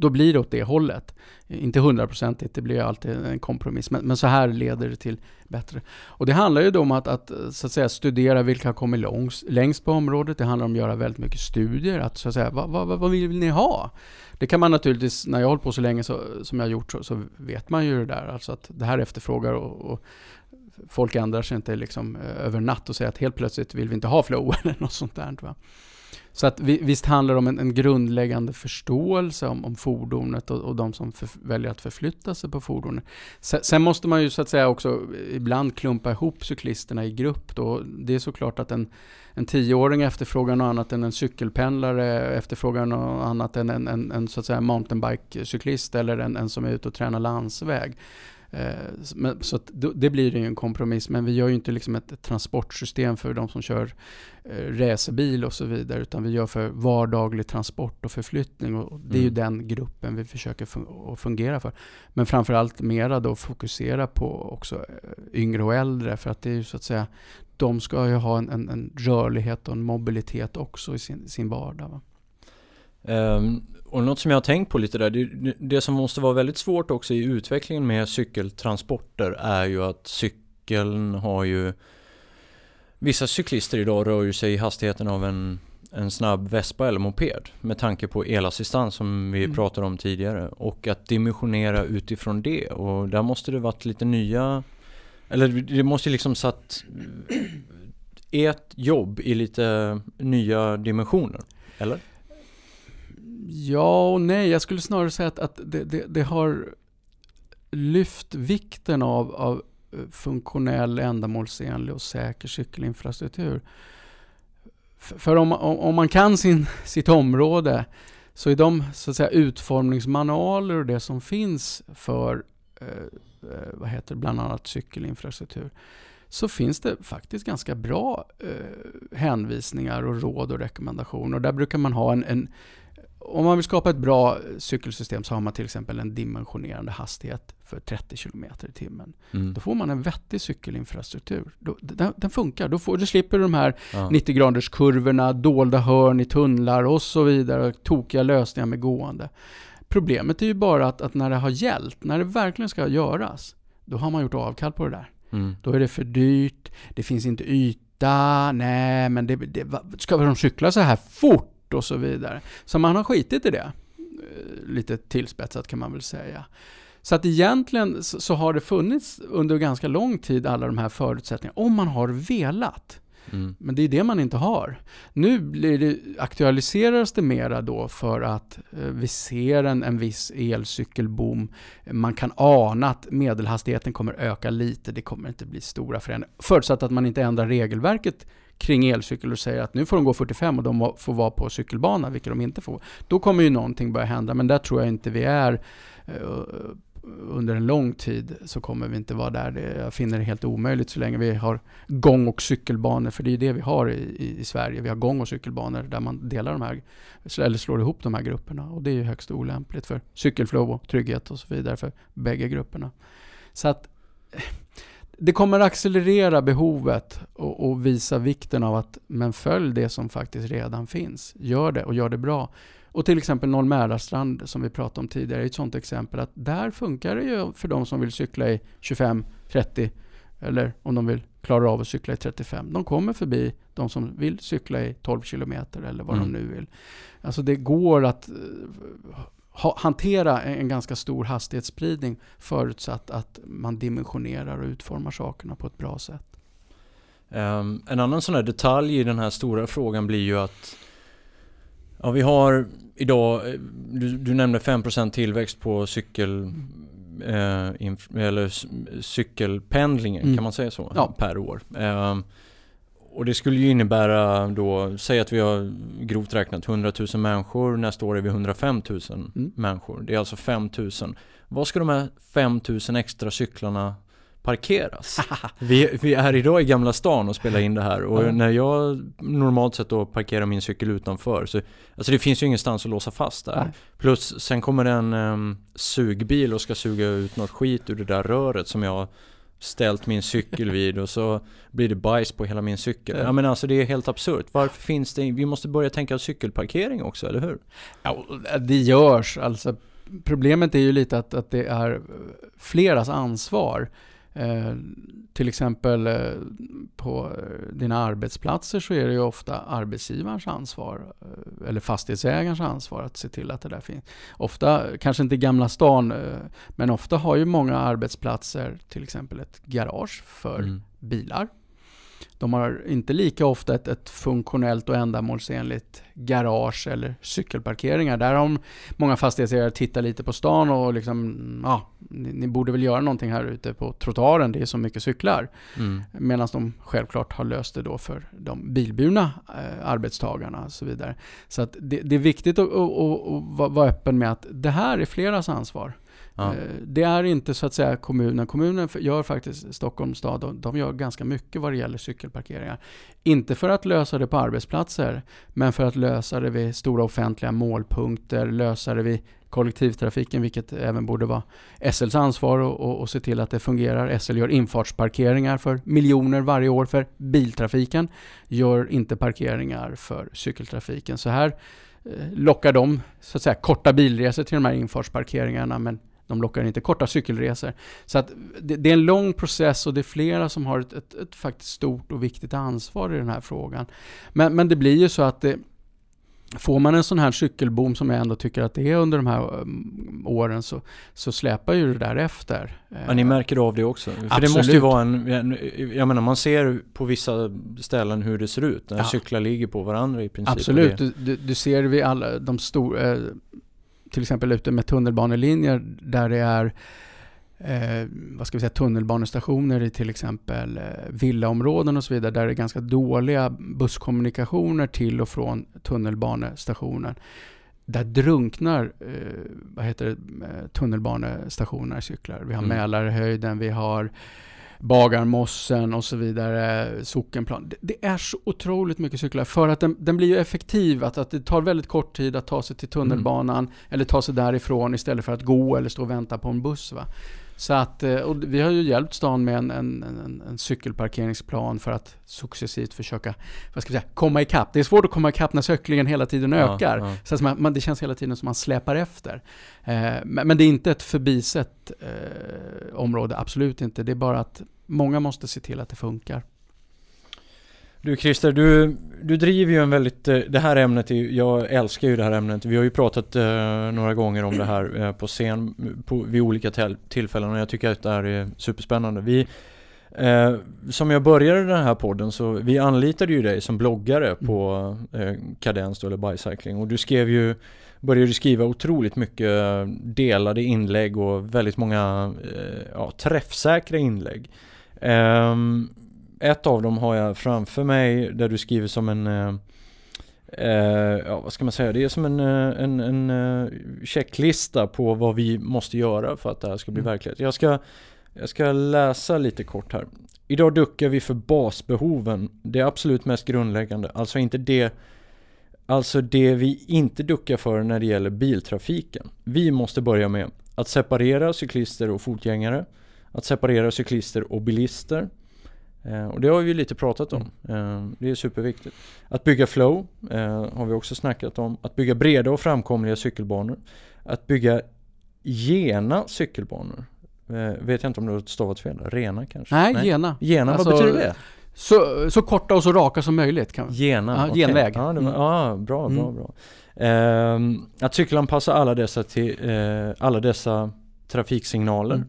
då blir det åt det hållet. Inte hundraprocentigt, det blir alltid en kompromiss. Men, men, så här leder det till bättre. Och det handlar ju då om att, att, så att säga, studera vilka har kommit långs, längst på området. Det handlar om att göra väldigt mycket studier. Att, så att säga, vad, vad, vad vill ni ha? Det kan man naturligtvis, när jag har hållit på så länge så, som jag har gjort, så, så, vet man ju det där. Alltså att det här efterfrågar och, och folk ändrar sig inte liksom eh, över natt och säger att helt plötsligt vill vi inte ha flow eller något sånt där. Va? Så att visst handlar det om en, en grundläggande förståelse om, om fordonet och, och de som för, väljer att förflytta sig på fordonet. Sen, sen, måste man ju så att säga också ibland klumpa ihop cyklisterna i grupp. Då. Det är såklart att en, en tioåring efterfrågar något annat än en cykelpendlare efterfrågar något annat än en, en, en så att säga mountainbike-cyklist eller en, en som är ute och tränar landsväg. Eh, så det blir ju en kompromiss, men vi gör ju inte liksom ett, transportsystem för de som kör eh, racerbil och så vidare, utan vi gör för vardaglig transport och förflyttning och det är mm. ju den gruppen vi försöker fun fungera för. Men framförallt mera då fokusera på också eh, yngre och äldre, för att det är ju så att säga, de ska ju ha en, en, en rörlighet och en mobilitet också i sin, sin vardag. Um, och något som jag har tänkt på lite där, det, det, som måste vara väldigt svårt också i utvecklingen med cykeltransporter är ju att cykeln har ju Vissa cyklister idag rör ju sig i hastigheten av en, en snabb vespa eller moped med tanke på elassistans som vi mm. pratade om tidigare och att dimensionera utifrån det och där måste det varit lite nya eller det måste liksom satt ert jobb i lite nya dimensioner, eller? Ja och nej. Jag skulle snarare säga att, att det, det, det, har lyft vikten av, av eh, funktionell, ändamålsenlig och säker cykelinfrastruktur. För om, om man kan sin, sitt område så är de så att säga, utformningsmanualer och det som finns för eh, eh, vad heter bland annat cykelinfrastruktur så finns det faktiskt ganska bra eh, hänvisningar och råd och rekommendationer. Och där brukar man ha en, en om man vill skapa ett bra cykelsystem så har man till exempel en dimensionerande hastighet för 30 km i timmen. Mm. Då får man en vettig cykelinfrastruktur. Den, den funkar. Då, får, då slipper du de här ja. 90 graders kurvorna, dolda hörn i tunnlar och så vidare. Och tokiga lösningar med gående. Problemet är ju bara att, att när det har gällt, när det verkligen ska göras, då har man gjort avkall på det där. Mm. Då är det för dyrt, det finns inte yta, nej men det, det, ska de cykla så här fort? Och så vidare. Så man har skitit i det. Eh, lite tillspetsat kan man väl säga. Så att egentligen så har det funnits under ganska lång tid alla de här förutsättningarna, om man har velat. Mm. Men det är det man inte har. Nu blir det, aktualiseras det mera då för att eh, vi ser en, en viss elcykelboom. Man kan ana att medelhastigheten kommer öka lite. Det kommer inte bli stora förändringar. Förutsatt att man inte ändrar regelverket kring elcykel och säger att nu får de gå 45 och de får vara på cykelbana, vilket de inte får. Då kommer ju någonting börja hända, men där tror jag inte vi är eh, under en lång tid så kommer vi inte vara där. Jag finner det helt omöjligt så länge vi har gång och cykelbanor, för det är ju det vi har i, i Sverige. Vi har gång och cykelbanor där man delar de här, eller slår ihop de här grupperna. Och det är ju högst olämpligt för cykelflow och trygghet och så vidare för bägge grupperna. Så att det kommer accelerera behovet och, och, visa vikten av att men följ det som faktiskt redan finns. Gör det och gör det bra. Och till exempel Norr som vi pratade om tidigare är ett sådant exempel att där funkar det ju för de som vill cykla i 25, 30 eller om de vill klara av att cykla i 35. De kommer förbi de som vill cykla i 12 km eller vad mm. de nu vill. Alltså det går att eh, ha, hantera en ganska stor hastighetsspridning förutsatt att man dimensionerar och utformar sakerna på ett bra sätt. Um, en annan sån här detalj i den här stora frågan blir ju att Ja, vi har idag, du, du nämnde 5% tillväxt på cykel eh, eller cykelpendlingen, mm. kan man säga så? Ja. Per år. Eh, och det skulle ju innebära då, säg att vi har grovt räknat 100 000 människor, nästa år är vi 105 000 mm. människor. Det är alltså 5 000. Vad ska de här 5 000 extra cyklarna parkeras. vi, vi, är idag i Gamla stan och spelar in det här och mm. när jag normalt sett då parkerar min cykel utanför så Alltså det finns ju ingenstans att låsa fast där. Nej. Plus sen kommer en um, sugbil och ska suga ut något skit ur det där röret som jag ställt min cykel vid och så blir det bajs på hela min cykel. Ja men alltså det är helt absurt. Varför finns det, vi måste börja tänka cykelparkering också, eller hur? Ja, det görs. Alltså problemet är ju lite att, att det är fleras ansvar. Eh, till exempel eh, på eh, dina arbetsplatser så är det ju ofta arbetsgivarens ansvar eh, eller fastighetsägarens ansvar att se till att det där finns. Ofta, kanske inte i Gamla stan, men ofta har ju många arbetsplatser till exempel ett garage för mm. bilar. De har inte lika ofta ett, ett, funktionellt och ändamålsenligt garage eller cykelparkeringar. Där har många fastighetsägare tittat lite på stan och liksom, ja, ni, ni, borde väl göra någonting här ute på trottoaren, det är så mycket cyklar. Mm. Medan de självklart har löst det då för de bilburna eh, arbetstagarna och så vidare. Så det, det är viktigt att, att, att, att vara öppen med att det här är fleras ansvar. Ja. Eh, det är inte så att säga kommunen. Kommunen gör faktiskt, Stockholms stad, de gör ganska mycket vad det gäller cykelparkeringar. Inte för att lösa det på arbetsplatser, men för att lösa det vid stora offentliga målpunkter, lösa det vid kollektivtrafiken, vilket även borde vara SLs ansvar och, och, se till att det fungerar. SL gör infartsparkeringar för miljoner varje år för biltrafiken, gör inte parkeringar för cykeltrafiken. Så här eh, lockar de så att säga korta bilresor till de här infartsparkeringarna men de lockar inte korta cykelresor. Så att det, det, är en lång process och det är flera som har ett, ett, ett, faktiskt stort och viktigt ansvar i den här frågan. Men, men det blir ju så att det, Får man en sån här cykelboom som jag ändå tycker att det är under de här um, åren så, så släpar ju det där efter. Ja, ni märker av det också? För Absolut. det måste ju vara en, jag menar man ser på vissa ställen hur det ser ut när ja. cyklar ligger på varandra i princip. Absolut, du, du, du, ser vid alla de stora, eh, till exempel ute med tunnelbanelinjer där det är eh, vad ska vi säga, tunnelbanestationer i till exempel eh, villaområden och så vidare där det är ganska dåliga busskommunikationer till och från tunnelbanestationen. Där drunknar eh, vad heter det, eh, tunnelbanestationer cyklar. Vi har mm. Mälarhöjden, vi har Bagarmossen och så vidare, Sockenplan. Det, det, är så otroligt mycket cyklar för att den, den blir ju effektiv. Att, att det tar väldigt kort tid att ta sig till tunnelbanan mm. eller ta sig därifrån istället för att gå eller stå och vänta på en buss. Va? Så att, eh, och vi har ju hjälpt stan med en, en, en, en cykelparkeringsplan för att successivt försöka vad ska vi säga, komma ikapp. Det är svårt att komma ikapp när cyklingen hela tiden ökar. Ja, ja. Så att man, det känns hela tiden som man släpar efter. Eh, men, men, det är inte ett förbisett eh, område, absolut inte. Det är bara att många måste se till att det funkar. Du Christer, du, du driver ju en väldigt, eh, det här ämnet, jag älskar ju det här ämnet. Vi har ju pratat eh, några gånger om det här eh, på scen på, vid olika tillfällen och jag tycker att det här är superspännande. Vi Eh, som jag började den här podden så vi anlitade ju dig som bloggare Mm. på eh, då, eller Bicycling och du skrev ju Började skriva otroligt mycket delade inlägg och väldigt många eh, ja, träffsäkra inlägg. Ehm, ett av dem har jag framför mig där du skriver som en eh, eh, ja, vad ska man säga? Det är som en, eh, en, en eh, checklista på vad vi måste göra för att det här ska bli Mm. verklighet. Jag ska, jag ska läsa lite kort här. Idag duckar vi för basbehoven, det absolut mest grundläggande. Alltså inte det Alltså det vi inte duckar för när det gäller biltrafiken. Vi måste börja med att separera cyklister och fotgängare. Att separera cyklister och bilister. Eh, och det har vi lite pratat om. Eh, det är superviktigt. Att bygga flow eh, har vi också snackat om. Att bygga breda och framkomliga cykelbanor. Att bygga gena cykelbanor. Vet jag inte om du har stavat fel. Rena kanske? Nej, gena. Gena, Alltså, vad betyder det? Så, så korta och så raka som möjligt. Kan Gena, Ja, okej. genväg. Ja, det var, Mm. ja, bra, bra, Mm. bra. Ehm, att cykelanpassa alla dessa, till, alla dessa trafiksignaler. Mm.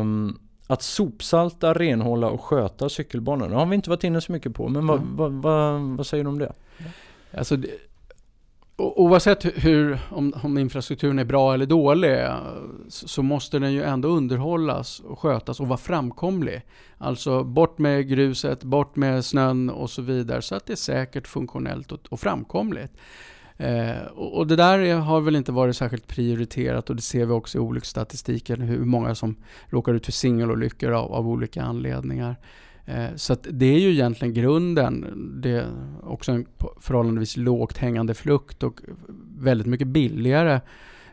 Ehm, att sopsalta, renhålla och sköta cykelbanor. Det har vi inte varit inne så mycket på, men vad, Mm. vad, vad, vad säger du om det? Alltså, det, oavsett hur, om, om infrastrukturen är bra eller dålig, så, så måste den ju ändå underhållas och skötas och vara framkomlig. Alltså bort med gruset, bort med snön och så vidare, så att det är säkert, funktionellt och, och framkomligt. Eh, och, det där har väl inte varit särskilt prioriterat och det ser vi också i olycksstatistiken, hur många som råkar ut för singelolyckor av, av olika anledningar. Eh, Så att det är ju egentligen grunden. Det är också en förhållandevis lågt hängande frukt och väldigt mycket billigare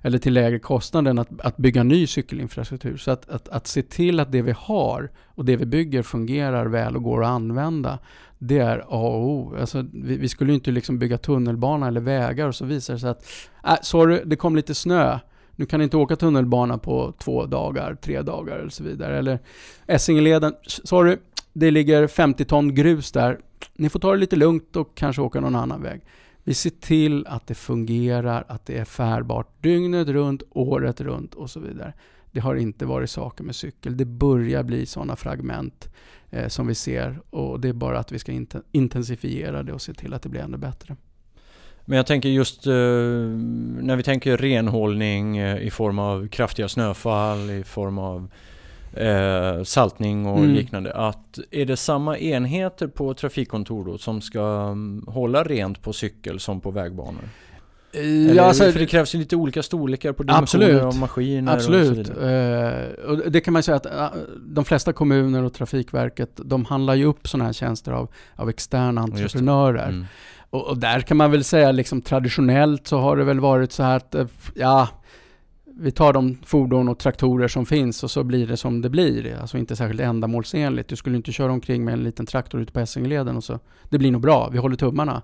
eller till lägre kostnad än att, att bygga ny cykelinfrastruktur. Så att, att, att se till att det vi har och det vi bygger fungerar väl och går att använda. Det är A och O. Alltså, vi, vi skulle ju inte liksom bygga tunnelbana eller vägar och så visar det sig att äh, sorry, det kom lite snö. Nu kan ni inte åka tunnelbana på två dagar, tre dagar eller så vidare. Eller Essingeleden, sorry, det ligger 50 ton grus där. Ni får ta det lite lugnt och kanske åka någon annan väg. Vi ser till att det fungerar, att det är färdbart dygnet runt, året runt och så vidare. Det har inte varit saker med cykel. Det börjar bli sådana fragment eh, som vi ser och det är bara att vi ska intensifiera det och se till att det blir ännu bättre. Men jag tänker just eh, när vi tänker renhållning eh, i form av kraftiga snöfall, i form av eh, saltning och Mm. liknande. Att är det samma enheter på trafikkontor då som ska mm, hålla rent på cykel som på vägbanor? Eller, Ja, alltså, för det krävs ju lite olika storlekar på dimensioner Absolut. av maskiner och så Absolut. vidare. Eh, och det kan man säga att eh, de flesta kommuner och Trafikverket, de handlar ju upp sådana här tjänster av, av externa entreprenörer. Mm. Och, och där kan man väl säga liksom traditionellt så har det väl varit så här att, eh, ja, vi tar de fordon och traktorer som finns och så blir det som det blir. Alltså inte särskilt ändamålsenligt. Du skulle inte köra omkring med en liten traktor ute på Essingeleden och så, det blir nog bra, vi håller tummarna.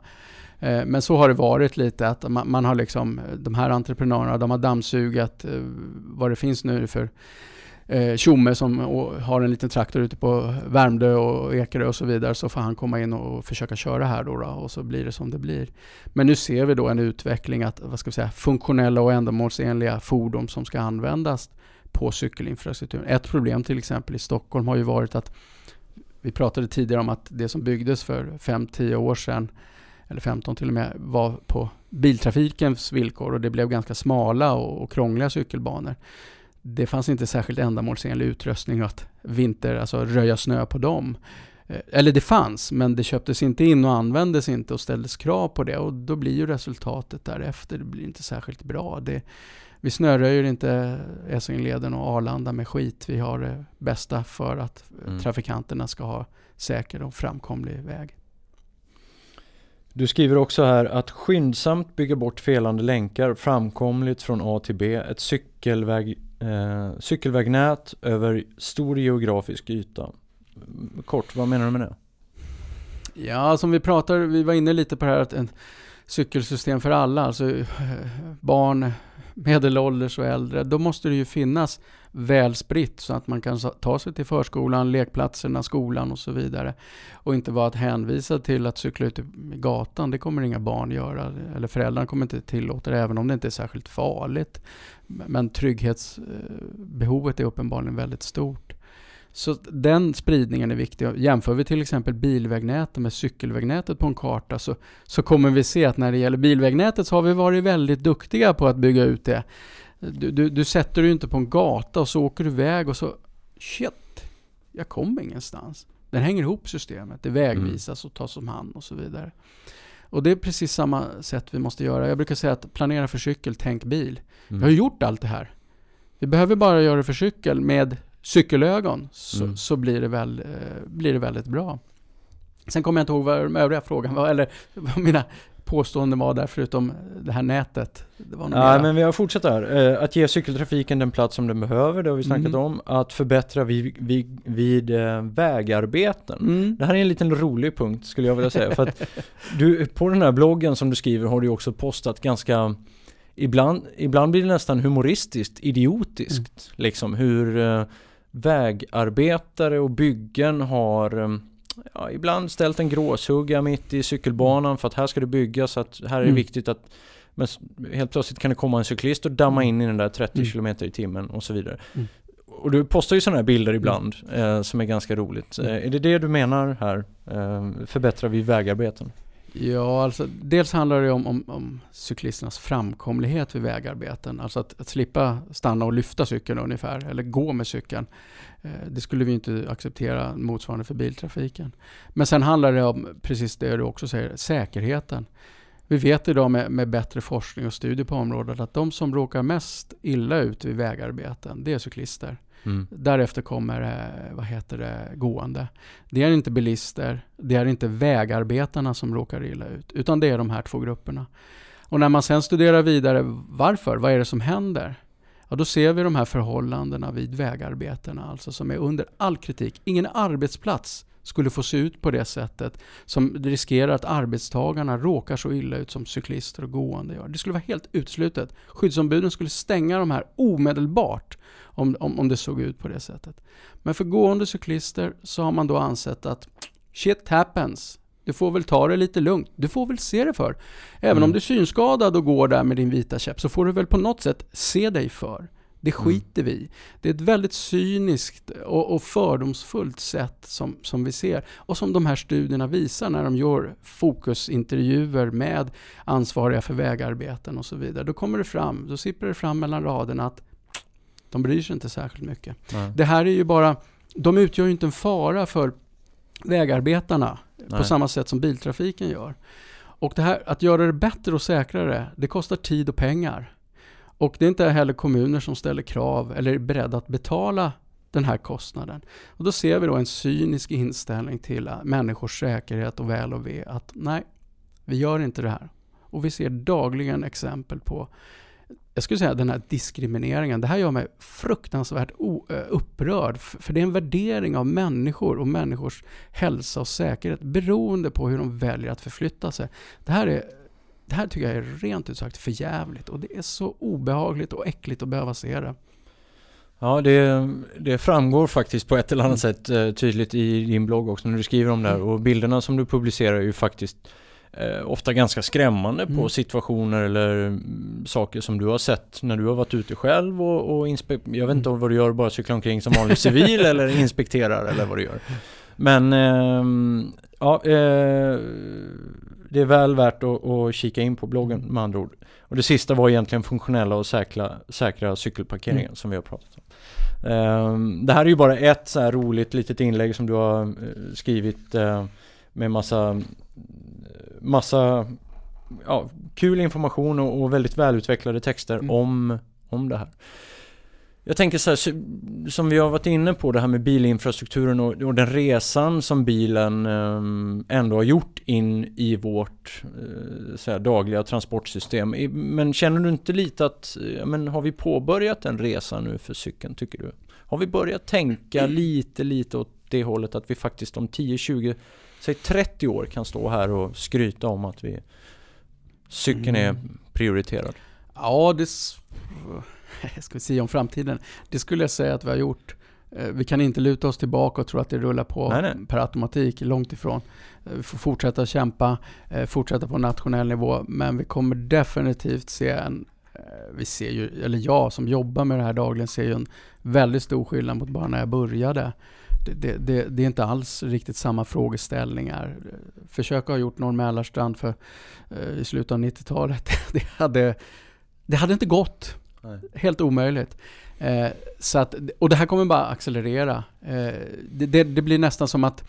Eh, men så har det varit lite att man, man har liksom, de här entreprenörerna, de har dammsugat eh, vad det finns nu för Eh, tjomme som har en liten traktor ute på Värmdö och Ekerö och så vidare så får han komma in och försöka köra här då, då och så blir det som det blir. Men nu ser vi då en utveckling att, vad ska vi säga, funktionella och ändamålsenliga fordon som ska användas på cykelinfrastrukturen. Ett problem till exempel i Stockholm har ju varit att vi pratade tidigare om att det som byggdes för 5-10 år sedan eller 15 till och med, var på biltrafikens villkor och det blev ganska smala och, och krångliga cykelbanor. Det fanns inte särskilt ändamålsenlig utrustning att vinter, alltså röja snö på dem. Eh, Eller det fanns, men det köptes inte in och användes inte och ställdes krav på det och då blir ju resultatet därefter, det blir inte särskilt bra. Det, vi snöröjer inte Essingeleden och Arlanda med skit. Vi har det bästa för att Mm. trafikanterna ska ha säker och framkomlig väg. Du skriver också här att skyndsamt bygga bort felande länkar framkomligt från A till B. Ett cykelväg, eh, cykelvägnät över stor geografisk yta. Kort, vad menar du med det? Ja, som vi pratar, vi var inne lite på det här att en cykelsystem för alla, alltså eh, barn, medelålders och äldre, då måste det ju finnas väl spritt så att man kan ta sig till förskolan, lekplatserna, skolan och så vidare. Och inte vara att hänvisa till att cykla ut i gatan, det kommer inga barn göra. Eller föräldrarna kommer inte tillåta det, även om det inte är särskilt farligt. Men trygghetsbehovet eh, är uppenbarligen väldigt stort. Så den spridningen är viktig. Jämför vi till exempel bilvägnätet med cykelvägnätet på en karta så, så kommer vi se att när det gäller bilvägnätet så har vi varit väldigt duktiga på att bygga ut det. Du, du, du sätter dig inte på en gata och så åker du iväg och så shit, jag kommer ingenstans. Den hänger ihop systemet, det vägvisas och tas om hand och så vidare. Och det är precis samma sätt vi måste göra. Jag brukar säga att planera för cykel, tänk bil. Mm. Vi har gjort allt det här. Vi behöver bara göra det för cykel med cykelögon så, mm. så blir, det väl, eh, blir det väldigt bra. Sen kommer jag inte ihåg vad den övriga frågan var, eller vad mina påståenden var där förutom det här nätet. Det var ja, men vi har fortsatt här. Eh, att ge cykeltrafiken den plats som den behöver, det har vi snackat mm. om. Att förbättra vid, vid, vid eh, vägarbeten. Mm. Det här är en liten rolig punkt skulle jag vilja säga. för att du, på den här bloggen som du skriver har du också postat ganska Ibland, ibland blir det nästan humoristiskt, idiotiskt. Mm. Liksom hur uh, vägarbetare och byggen har ja, ibland ställt en gråsugga mitt i cykelbanan för att här ska det byggas, så att här är det mm. viktigt att men helt plötsligt kan det komma en cyklist och damma mm. in i den där 30 mm. km i timmen och så vidare. Mm. Och du postar ju sådana här bilder mm. ibland eh, som är ganska roligt. Mm. Eh, är det det du menar här? Eh, förbättrar vi vägarbeten? Ja, alltså dels handlar det om, om, om cyklisternas framkomlighet vid vägarbeten. Alltså att, att, slippa stanna och lyfta cykeln ungefär, eller gå med cykeln. Eh, det skulle vi inte acceptera motsvarande för biltrafiken. Men sen handlar det om, precis det du också säger, säkerheten. Vi vet idag med, med bättre forskning och studier på området att de som råkar mest illa ut vid vägarbeten, det är cyklister. Mm. Därefter kommer eh, vad heter det, gående. Det är inte bilister, det är inte vägarbetarna som råkar illa ut, utan det är de här två grupperna. Och när man sen studerar vidare varför, vad är det som händer? Ja, då ser vi de här förhållandena vid vägarbetena, alltså som är under all kritik. Ingen arbetsplats skulle få se ut på det sättet som riskerar att arbetstagarna råkar så illa ut som cyklister och gående gör. Det skulle vara helt uteslutet. Skyddsombuden skulle stänga de här omedelbart om, om, om det såg ut på det sättet. Men för gående cyklister så har man då ansett att shit happens. Du får väl ta det lite lugnt. Du får väl se det för. Även mm. om du är synskadad och går där med din vita käpp så får du väl på något sätt se dig för. Det mm. skiter vi i. Det är ett väldigt cyniskt och, och fördomsfullt sätt som, som vi ser och som de här studierna visar när de gör fokusintervjuer med ansvariga för vägarbeten och så vidare. Då kommer det fram, då sipprar det fram mellan raderna att de bryr sig inte särskilt mycket. Nej. Det här är ju bara, de utgör ju inte en fara för vägarbetarna Nej. på samma sätt som biltrafiken gör. Och det här, att göra det bättre och säkrare, det kostar tid och pengar. Och det är inte heller kommuner som ställer krav eller är beredda att betala den här kostnaden. Och då ser vi då en cynisk inställning till människors säkerhet och väl och ve. Att nej, vi gör inte det här. Och vi ser dagligen exempel på jag skulle säga den här diskrimineringen, det här gör mig fruktansvärt upprörd. För det är en värdering av människor och människors hälsa och säkerhet beroende på hur de väljer att förflytta sig. Det här, är, det här tycker jag är rent ut sagt förjävligt och det är så obehagligt och äckligt att behöva se det. Ja, det, det framgår faktiskt på ett eller annat mm. sätt eh, tydligt i din blogg också när du skriver om det här. Mm. Och bilderna som du publicerar är ju faktiskt eh, ofta ganska skrämmande mm. på situationer eller mm, saker som du har sett när du har varit ute själv och, och Jag vet inte mm. vad du gör, bara cykla omkring som vanlig civil eller inspekterar eller vad du gör. Men eh, ja, eh, det är väl värt att, att, kika in på bloggen med andra ord. Och det sista var egentligen funktionella och säkra, säkra cykelparkeringar mm. som vi har pratat om. Um, det här är ju bara ett så här roligt litet inlägg som du har uh, skrivit uh, med massa massa ja, kul information och, och, väldigt välutvecklade texter mm. om, om det här. Jag tänker så här, som vi har varit inne på det här med bilinfrastrukturen och, och den resan som bilen eh, ändå har gjort in i vårt eh, så här, dagliga transportsystem. Men känner du inte lite att, men har vi påbörjat en resa nu för cykeln tycker du? Har vi börjat tänka lite, lite åt det hållet att vi faktiskt om 10, 20, säg 30 år kan stå här och skryta om att vi cykeln är mm. prioriterad? Ja, det ska vi säga om framtiden. Det skulle jag säga att vi har gjort. Eh, vi kan inte luta oss tillbaka och tro att det rullar på nej, nej. per automatik, långt ifrån. Eh, vi får fortsätta kämpa, eh, fortsätta på nationell nivå, men vi kommer definitivt se en vi ser ju, eller jag som jobbar med det här dagligen ser ju en väldigt stor skillnad mot bara när jag började. Det, det, det, är inte alls riktigt samma frågeställningar. Försök ha gjort Norr Mälarstrand för, eh, i slutet av 90-talet. Det hade, det hade inte gått. Nej. Helt omöjligt. Eh, så att, och det här kommer bara accelerera. Eh, det, det, det, blir nästan som att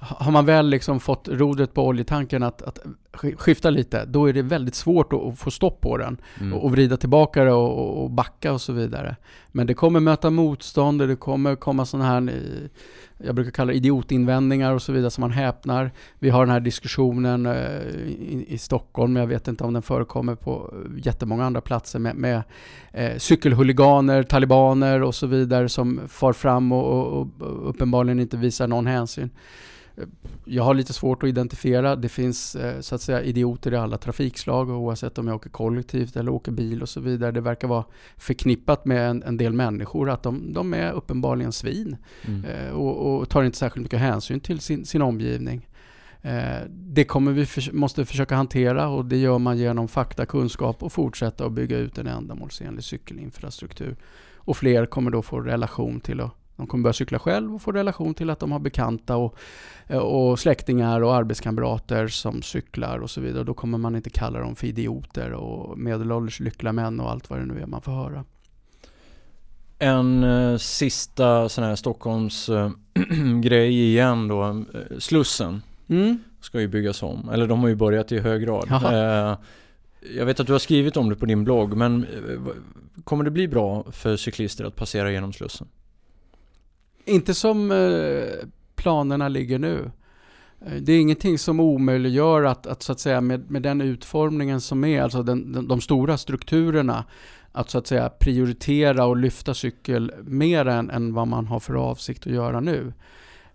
har man väl liksom fått rodret på oljetanken att, att skifta lite, då är det väldigt svårt att, få stopp på den mm. och, och, vrida tillbaka det och, och, backa och så vidare. Men det kommer möta motstånd och det kommer komma sådana här, jag brukar kalla det idiotinvändningar och så vidare, som man häpnar. Vi har den här diskussionen eh, i, i Stockholm, jag vet inte om den förekommer på jättemånga andra platser, med, med eh, cykelhuliganer, talibaner och så vidare som far fram och, och uppenbarligen inte visar någon hänsyn jag har lite svårt att identifiera. Det finns eh, så att säga idioter i alla trafikslag oavsett om jag åker kollektivt eller åker bil och så vidare. Det verkar vara förknippat med en, en del människor att de, de är uppenbarligen svin mm. Eh, och, och, tar inte särskilt mycket hänsyn till sin, sin omgivning. Eh, det kommer vi för, måste försöka hantera och det gör man genom fakta, kunskap och fortsätta att bygga ut en ändamålsenlig cykelinfrastruktur. Och fler kommer då få relation till att de kommer börja cykla själv och få relation till att de har bekanta och, och släktingar och arbetskamrater som cyklar och så vidare. Då kommer man inte kalla dem för idioter och medelålders lyckliga män och allt vad det nu är man får höra. En eh, sista sån här Stockholms eh, grej igen då. Eh, Slussen mm. ska ju byggas om. Eller de har ju börjat i hög grad. Eh, jag vet att du har skrivit om det på din blogg men eh, kommer det bli bra för cyklister att passera genom Slussen? Inte som eh, planerna ligger nu. Eh, det är ingenting som omöjliggör att, att så att säga med, med den utformningen som är, alltså den, den, de stora strukturerna, att så att säga prioritera och lyfta cykel mer än, än vad man har för avsikt att göra nu.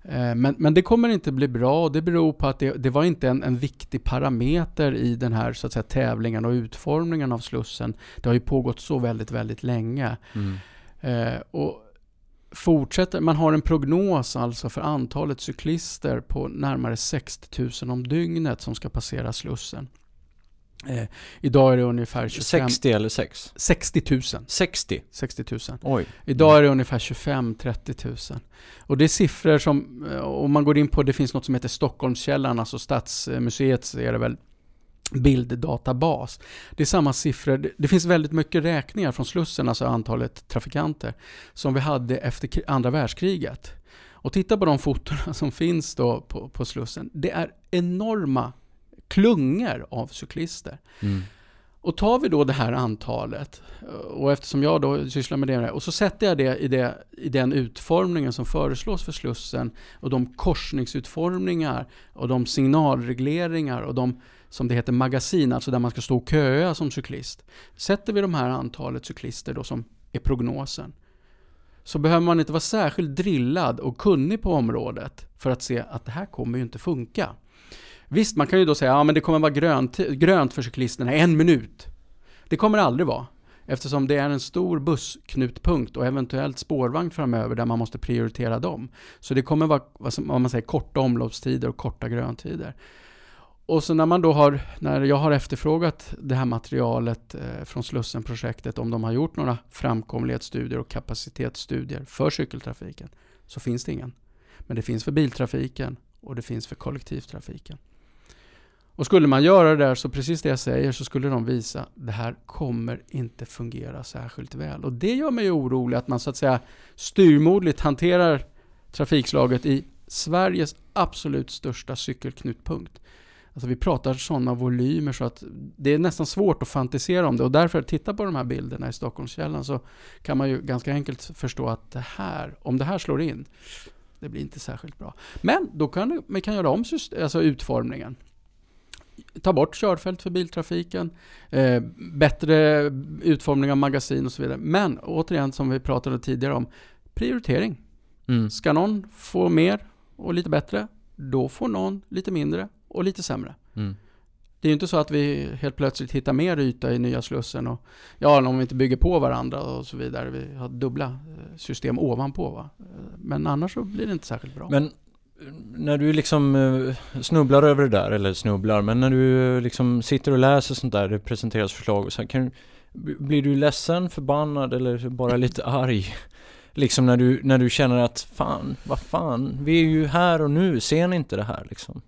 Eh, men, men det kommer inte bli bra och det beror på att det, det var inte en, en viktig parameter i den här så att säga, tävlingen och utformningen av Slussen. Det har ju pågått så väldigt, väldigt länge. Mm. Eh, och fortsätter, man har en prognos alltså för antalet cyklister på närmare 60 000 om dygnet som ska passera Slussen. Eh, idag är det ungefär 25... 60 eller 6? 60 000. 60? 60 000. Oj. Idag är det ungefär 25-30 000. Och det är siffror som, eh, om man går in på, det finns något som heter Stockholmskällan, alltså Stadsmuseet är det väl bilddatabas. Det är samma siffror. Det finns väldigt mycket räkningar från Slussen, alltså antalet trafikanter, som vi hade efter andra världskriget. Och titta på de fotona som finns då på, på Slussen. Det är enorma klungor av cyklister. Mm. Och tar vi då det här antalet, och eftersom jag då sysslar med det, och så sätter jag det i, det i den utformningen som föreslås för Slussen, och de korsningsutformningar, och de signalregleringar, och de som det heter magasin, alltså där man ska stå och köa som cyklist. Sätter vi de här antalet cyklister då som är prognosen, så behöver man inte vara särskilt drillad och kunnig på området för att se att det här kommer ju inte funka. Visst, man kan ju då säga att ja, det kommer vara grönt, grönt för cyklisterna en minut. Det kommer det aldrig vara. Eftersom det är en stor bussknutpunkt och eventuellt spårvagn framöver där man måste prioritera dem. Så det kommer vara vad man säger, korta omloppstider och korta gröntider. Och så när man då har, när jag har efterfrågat det här materialet eh, från Slussenprojektet, om de har gjort några framkomlighetsstudier och kapacitetsstudier för cykeltrafiken, så finns det ingen. Men det finns för biltrafiken och det finns för kollektivtrafiken. Och skulle man göra det där, så precis det jag säger, så skulle de visa att det här kommer inte fungera särskilt väl. Och det gör mig orolig att man så att säga styrmodligt hanterar trafikslaget i Sveriges absolut största cykelknutpunkt. Alltså vi pratar sådana volymer så att det är nästan svårt att fantisera om det. Och därför, titta på de här bilderna i Stockholmskällan så kan man ju ganska enkelt förstå att det här, om det här slår in, det blir inte särskilt bra. Men då kan man kan göra om alltså utformningen. Ta bort körfält för biltrafiken, eh, bättre utformning av magasin och så vidare. Men återigen, som vi pratade tidigare om, prioritering. Mm. Ska någon få mer och lite bättre, då får någon lite mindre och lite sämre. Mm. Det är ju inte så att vi helt plötsligt hittar mer yta i nya Slussen och ja, om vi inte bygger på varandra och så vidare. Vi har dubbla eh, system ovanpå. Va? Men annars så blir det inte särskilt bra. Men när du liksom eh, snubblar över det där, eller snubblar, men när du liksom sitter och läser sånt där, det presenteras förslag och så här, kan, blir du ledsen, förbannad eller bara lite arg? Liksom när du, när du känner att fan, vad fan, vi är ju här och nu, ser ni inte det här liksom?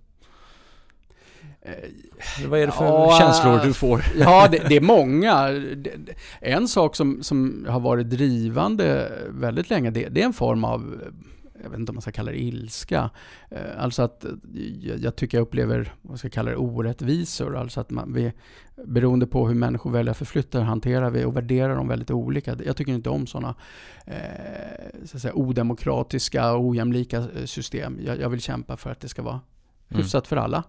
Eh, vad är det för ja, känslor du får? Ja, det, det är många. En sak som, som har varit drivande väldigt länge, det, det är en form av jag vet inte om man ska kalla det ilska. Eh, alltså att jag tycker jag upplever, vad ska jag kalla det, orättvisor. Alltså att man, vi, beroende på hur människor väljer att förflytta hanterar vi och värderar dem väldigt olika. Jag tycker inte om sådana eh, så säga, odemokratiska och ojämlika system. Jag, jag vill kämpa för att det ska vara mm. hyfsat mm. för alla.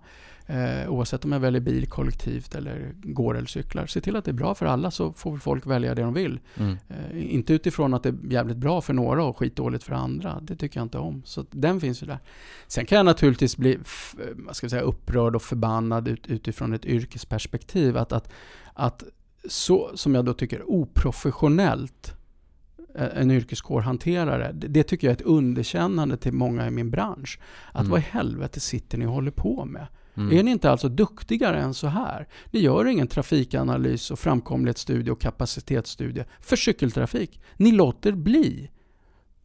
Eh, oavsett om jag väljer bil kollektivt eller går eller cyklar. Se till att det är bra för alla så får folk välja det de vill. Mm. Eh, inte utifrån att det är jävligt bra för några och skitdåligt för andra. Det tycker jag inte om. Så den finns ju där. Sen kan jag naturligtvis bli vad ska jag säga, upprörd och förbannad ut, utifrån ett yrkesperspektiv. Att, att, att så som jag då tycker oprofessionellt eh, en yrkeskår hanterar det. Det tycker jag är ett underkännande till många i min bransch. Att mm. vad i helvete sitter ni och håller på med? Mm. Är ni inte alltså duktigare än så här? Ni gör ingen trafikanalys och framkomlighetsstudie och kapacitetsstudie för cykeltrafik. Ni låter bli.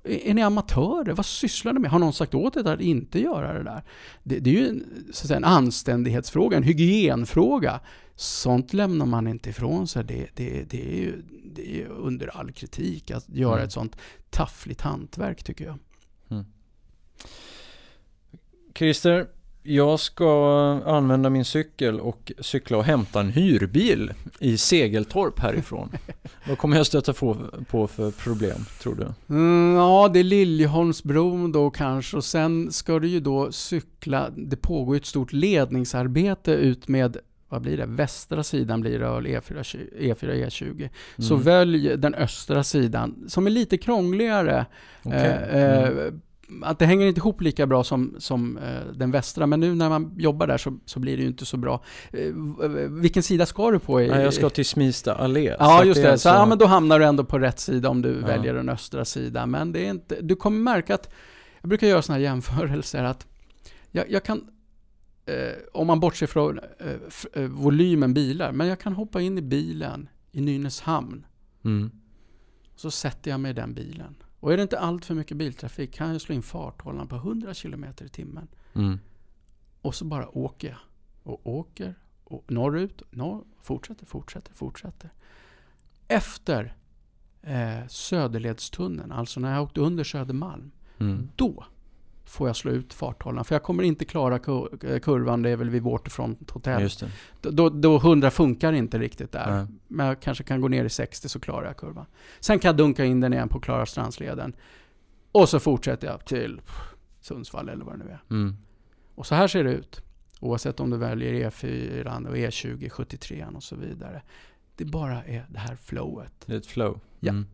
Är ni amatörer? Vad sysslar ni med? Har någon sagt åt er att inte göra det där? Det, det är ju en, så säga, en anständighetsfråga, en hygienfråga. Sånt lämnar man inte ifrån sig. Det, det, det, är, ju, det är under all kritik att göra mm. ett sånt taffligt hantverk tycker jag. Mm. Christer, jag ska använda min cykel och cykla och hämta en hyrbil i Segeltorp härifrån. Vad kommer jag stöta på, för problem, tror du? Mm, ja, det är Liljeholmsbron då kanske och sen ska du ju då cykla. Det pågår ett stort ledningsarbete ut med vad blir det? Västra sidan blir det E4, E4 E20. Mm. Så välj den östra sidan som är lite krångligare. Okay. Eh, mm. Att det hänger inte ihop lika bra som, som eh, den västra. Men nu när man jobbar där så, så blir det ju inte så bra. Eh, vilken sida ska du på? I, Nej, jag ska till Smista allé. Ja, just det. Så, alltså... ja, men då hamnar du ändå på rätt sida om du ja. väljer den östra sidan. Men det är inte, du kommer märka att, jag brukar göra sådana här jämförelser att jag, jag kan eh, om man bortser från eh, volymen bilar, men jag kan hoppa in i bilen i Nynäshamn. Mm. Så sätter jag mig i den bilen. Och är det inte allt för mycket biltrafik kan jag slå in farthållaren på 100 km i timmen. Mm. Och så bara åker jag. Och åker och norrut, norr, fortsätter, fortsätter, fortsätter. Efter eh, Söderledstunneln, alltså när jag åkte under Södermalm, mm. då får jag slå ut farthållaren. För jag kommer inte klara eh, kurvan, det är väl vid Waterfront Hotel. Då, då 100 funkar inte riktigt där. Nej. Men jag kanske kan gå ner i 60 så klarar jag kurvan. Sen kan jag dunka in den igen på Klarastransleden. Och så fortsätter jag till Sundsvall eller vad det nu är. Mm. Och så här ser det ut. Oavsett om du väljer E4 och E20, 73 och så vidare. Det bara är det här flowet. Det är ett flow. Ja. Mm.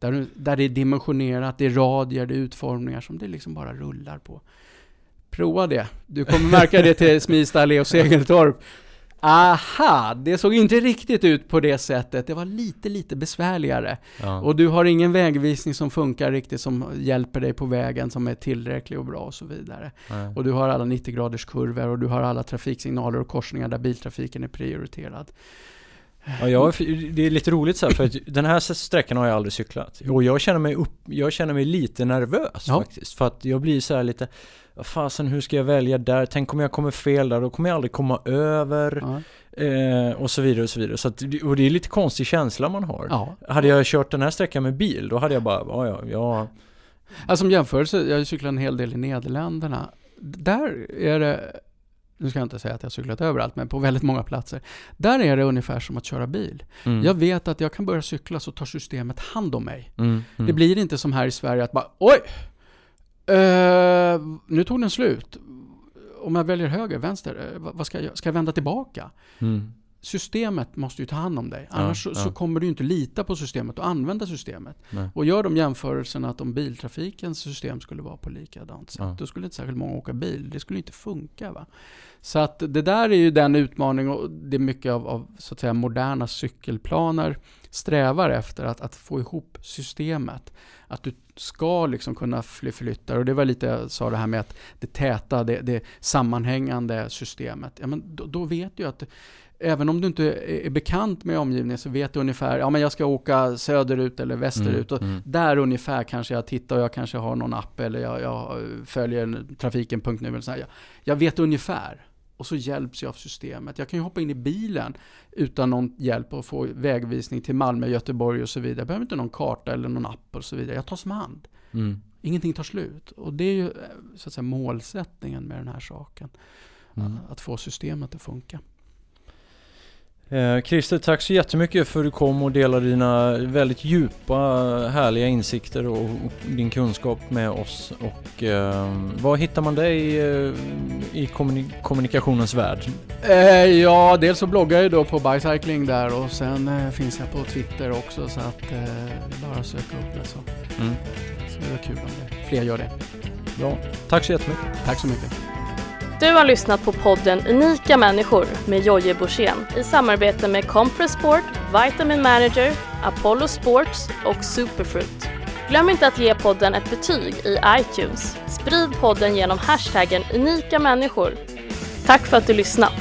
Där, där det är dimensionerat, det är radier, det är utformningar som det liksom bara rullar på. Prova det. Du kommer märka det till Smista och Segeltorp. Aha, det såg inte riktigt ut på det sättet. Det var lite, lite besvärligare. Ja. Och du har ingen vägvisning som funkar riktigt, som hjälper dig på vägen, som är tillräcklig och bra och så vidare. Nej. Och du har alla 90 graders kurvor och du har alla trafiksignaler och korsningar där biltrafiken är prioriterad. Ja, jag, det är lite roligt så här, för att den här sträckan har jag aldrig cyklat. Och jag känner mig, upp, jag känner mig lite nervös ja. faktiskt. För att jag blir så här lite, fasen hur ska jag välja där? Tänk om jag kommer fel där, då kommer jag aldrig komma över. Ja. Eh, och så vidare och så vidare. Så att, och det är lite konstig känsla man har. Ja. Hade jag kört den här sträckan med bil, då hade jag bara, ja ja, ja. Alltså som jämförelse, jag har cyklat en hel del i Nederländerna. Där är det nu ska jag inte säga att jag har cyklat överallt, men på väldigt många platser. Där är det ungefär som att köra bil. Mm. Jag vet att jag kan börja cykla så tar systemet hand om mig. Mm. Mm. Det blir inte som här i Sverige att bara oj! Uh, nu tog den slut. Om jag väljer höger, vänster, uh, vad ska jag? Ska jag vända tillbaka? Systemet måste ju ta hand om dig. Annars ja, så, ja. så, kommer du inte lita på systemet och använda systemet. Nej. Och gör de jämförelserna att om biltrafikens system skulle vara på likadant sätt, ja. då skulle inte särskilt många åka bil. Det skulle inte funka. Va? Så att det där är ju den utmaning och det är mycket av, av så att säga, moderna cykelplaner strävar efter att, att få ihop systemet. Att du ska liksom kunna förflytta och det var lite jag sa det här med att det täta, det, det sammanhängande systemet. Ja, men då, då vet du att även om du inte är bekant med omgivningen så vet du ungefär, ja men jag ska åka söderut eller västerut. Mm, mm. Där ungefär kanske jag tittar och jag kanske har någon app eller jag, jag följer trafiken.nu eller så här. Jag, jag vet ungefär. Och så hjälps jag av systemet. Jag kan ju hoppa in i bilen utan någon hjälp och få vägvisning till Malmö, Göteborg och så vidare. Jag behöver inte någon karta eller någon app och så vidare. Jag tar som hand. Mm. Ingenting tar slut. Och det är ju så att säga, målsättningen med den här saken. Mm. Att få systemet att funka. Eh, Christer, tack så jättemycket för att du kom och delade dina väldigt djupa, härliga insikter och, och din kunskap med oss. Och eh, var hittar man dig eh, i kommuni- kommunikationens värld? Eh, ja, dels så bloggar jag då på Bicycling där och sen eh, finns jag på Twitter också så att eh, bara söka upp det så. Mm. Så det är kul om det. fler gör det. Bra. Tack så jättemycket. Tack så mycket. Du har lyssnat på podden Unika människor med Jojje Borssén i samarbete med Compress Sport, Vitamin Manager, Apollo Sports och Superfruit. Glöm inte att ge podden ett betyg i iTunes. Sprid podden genom hashtaggen unika människor. Tack för att du lyssnat!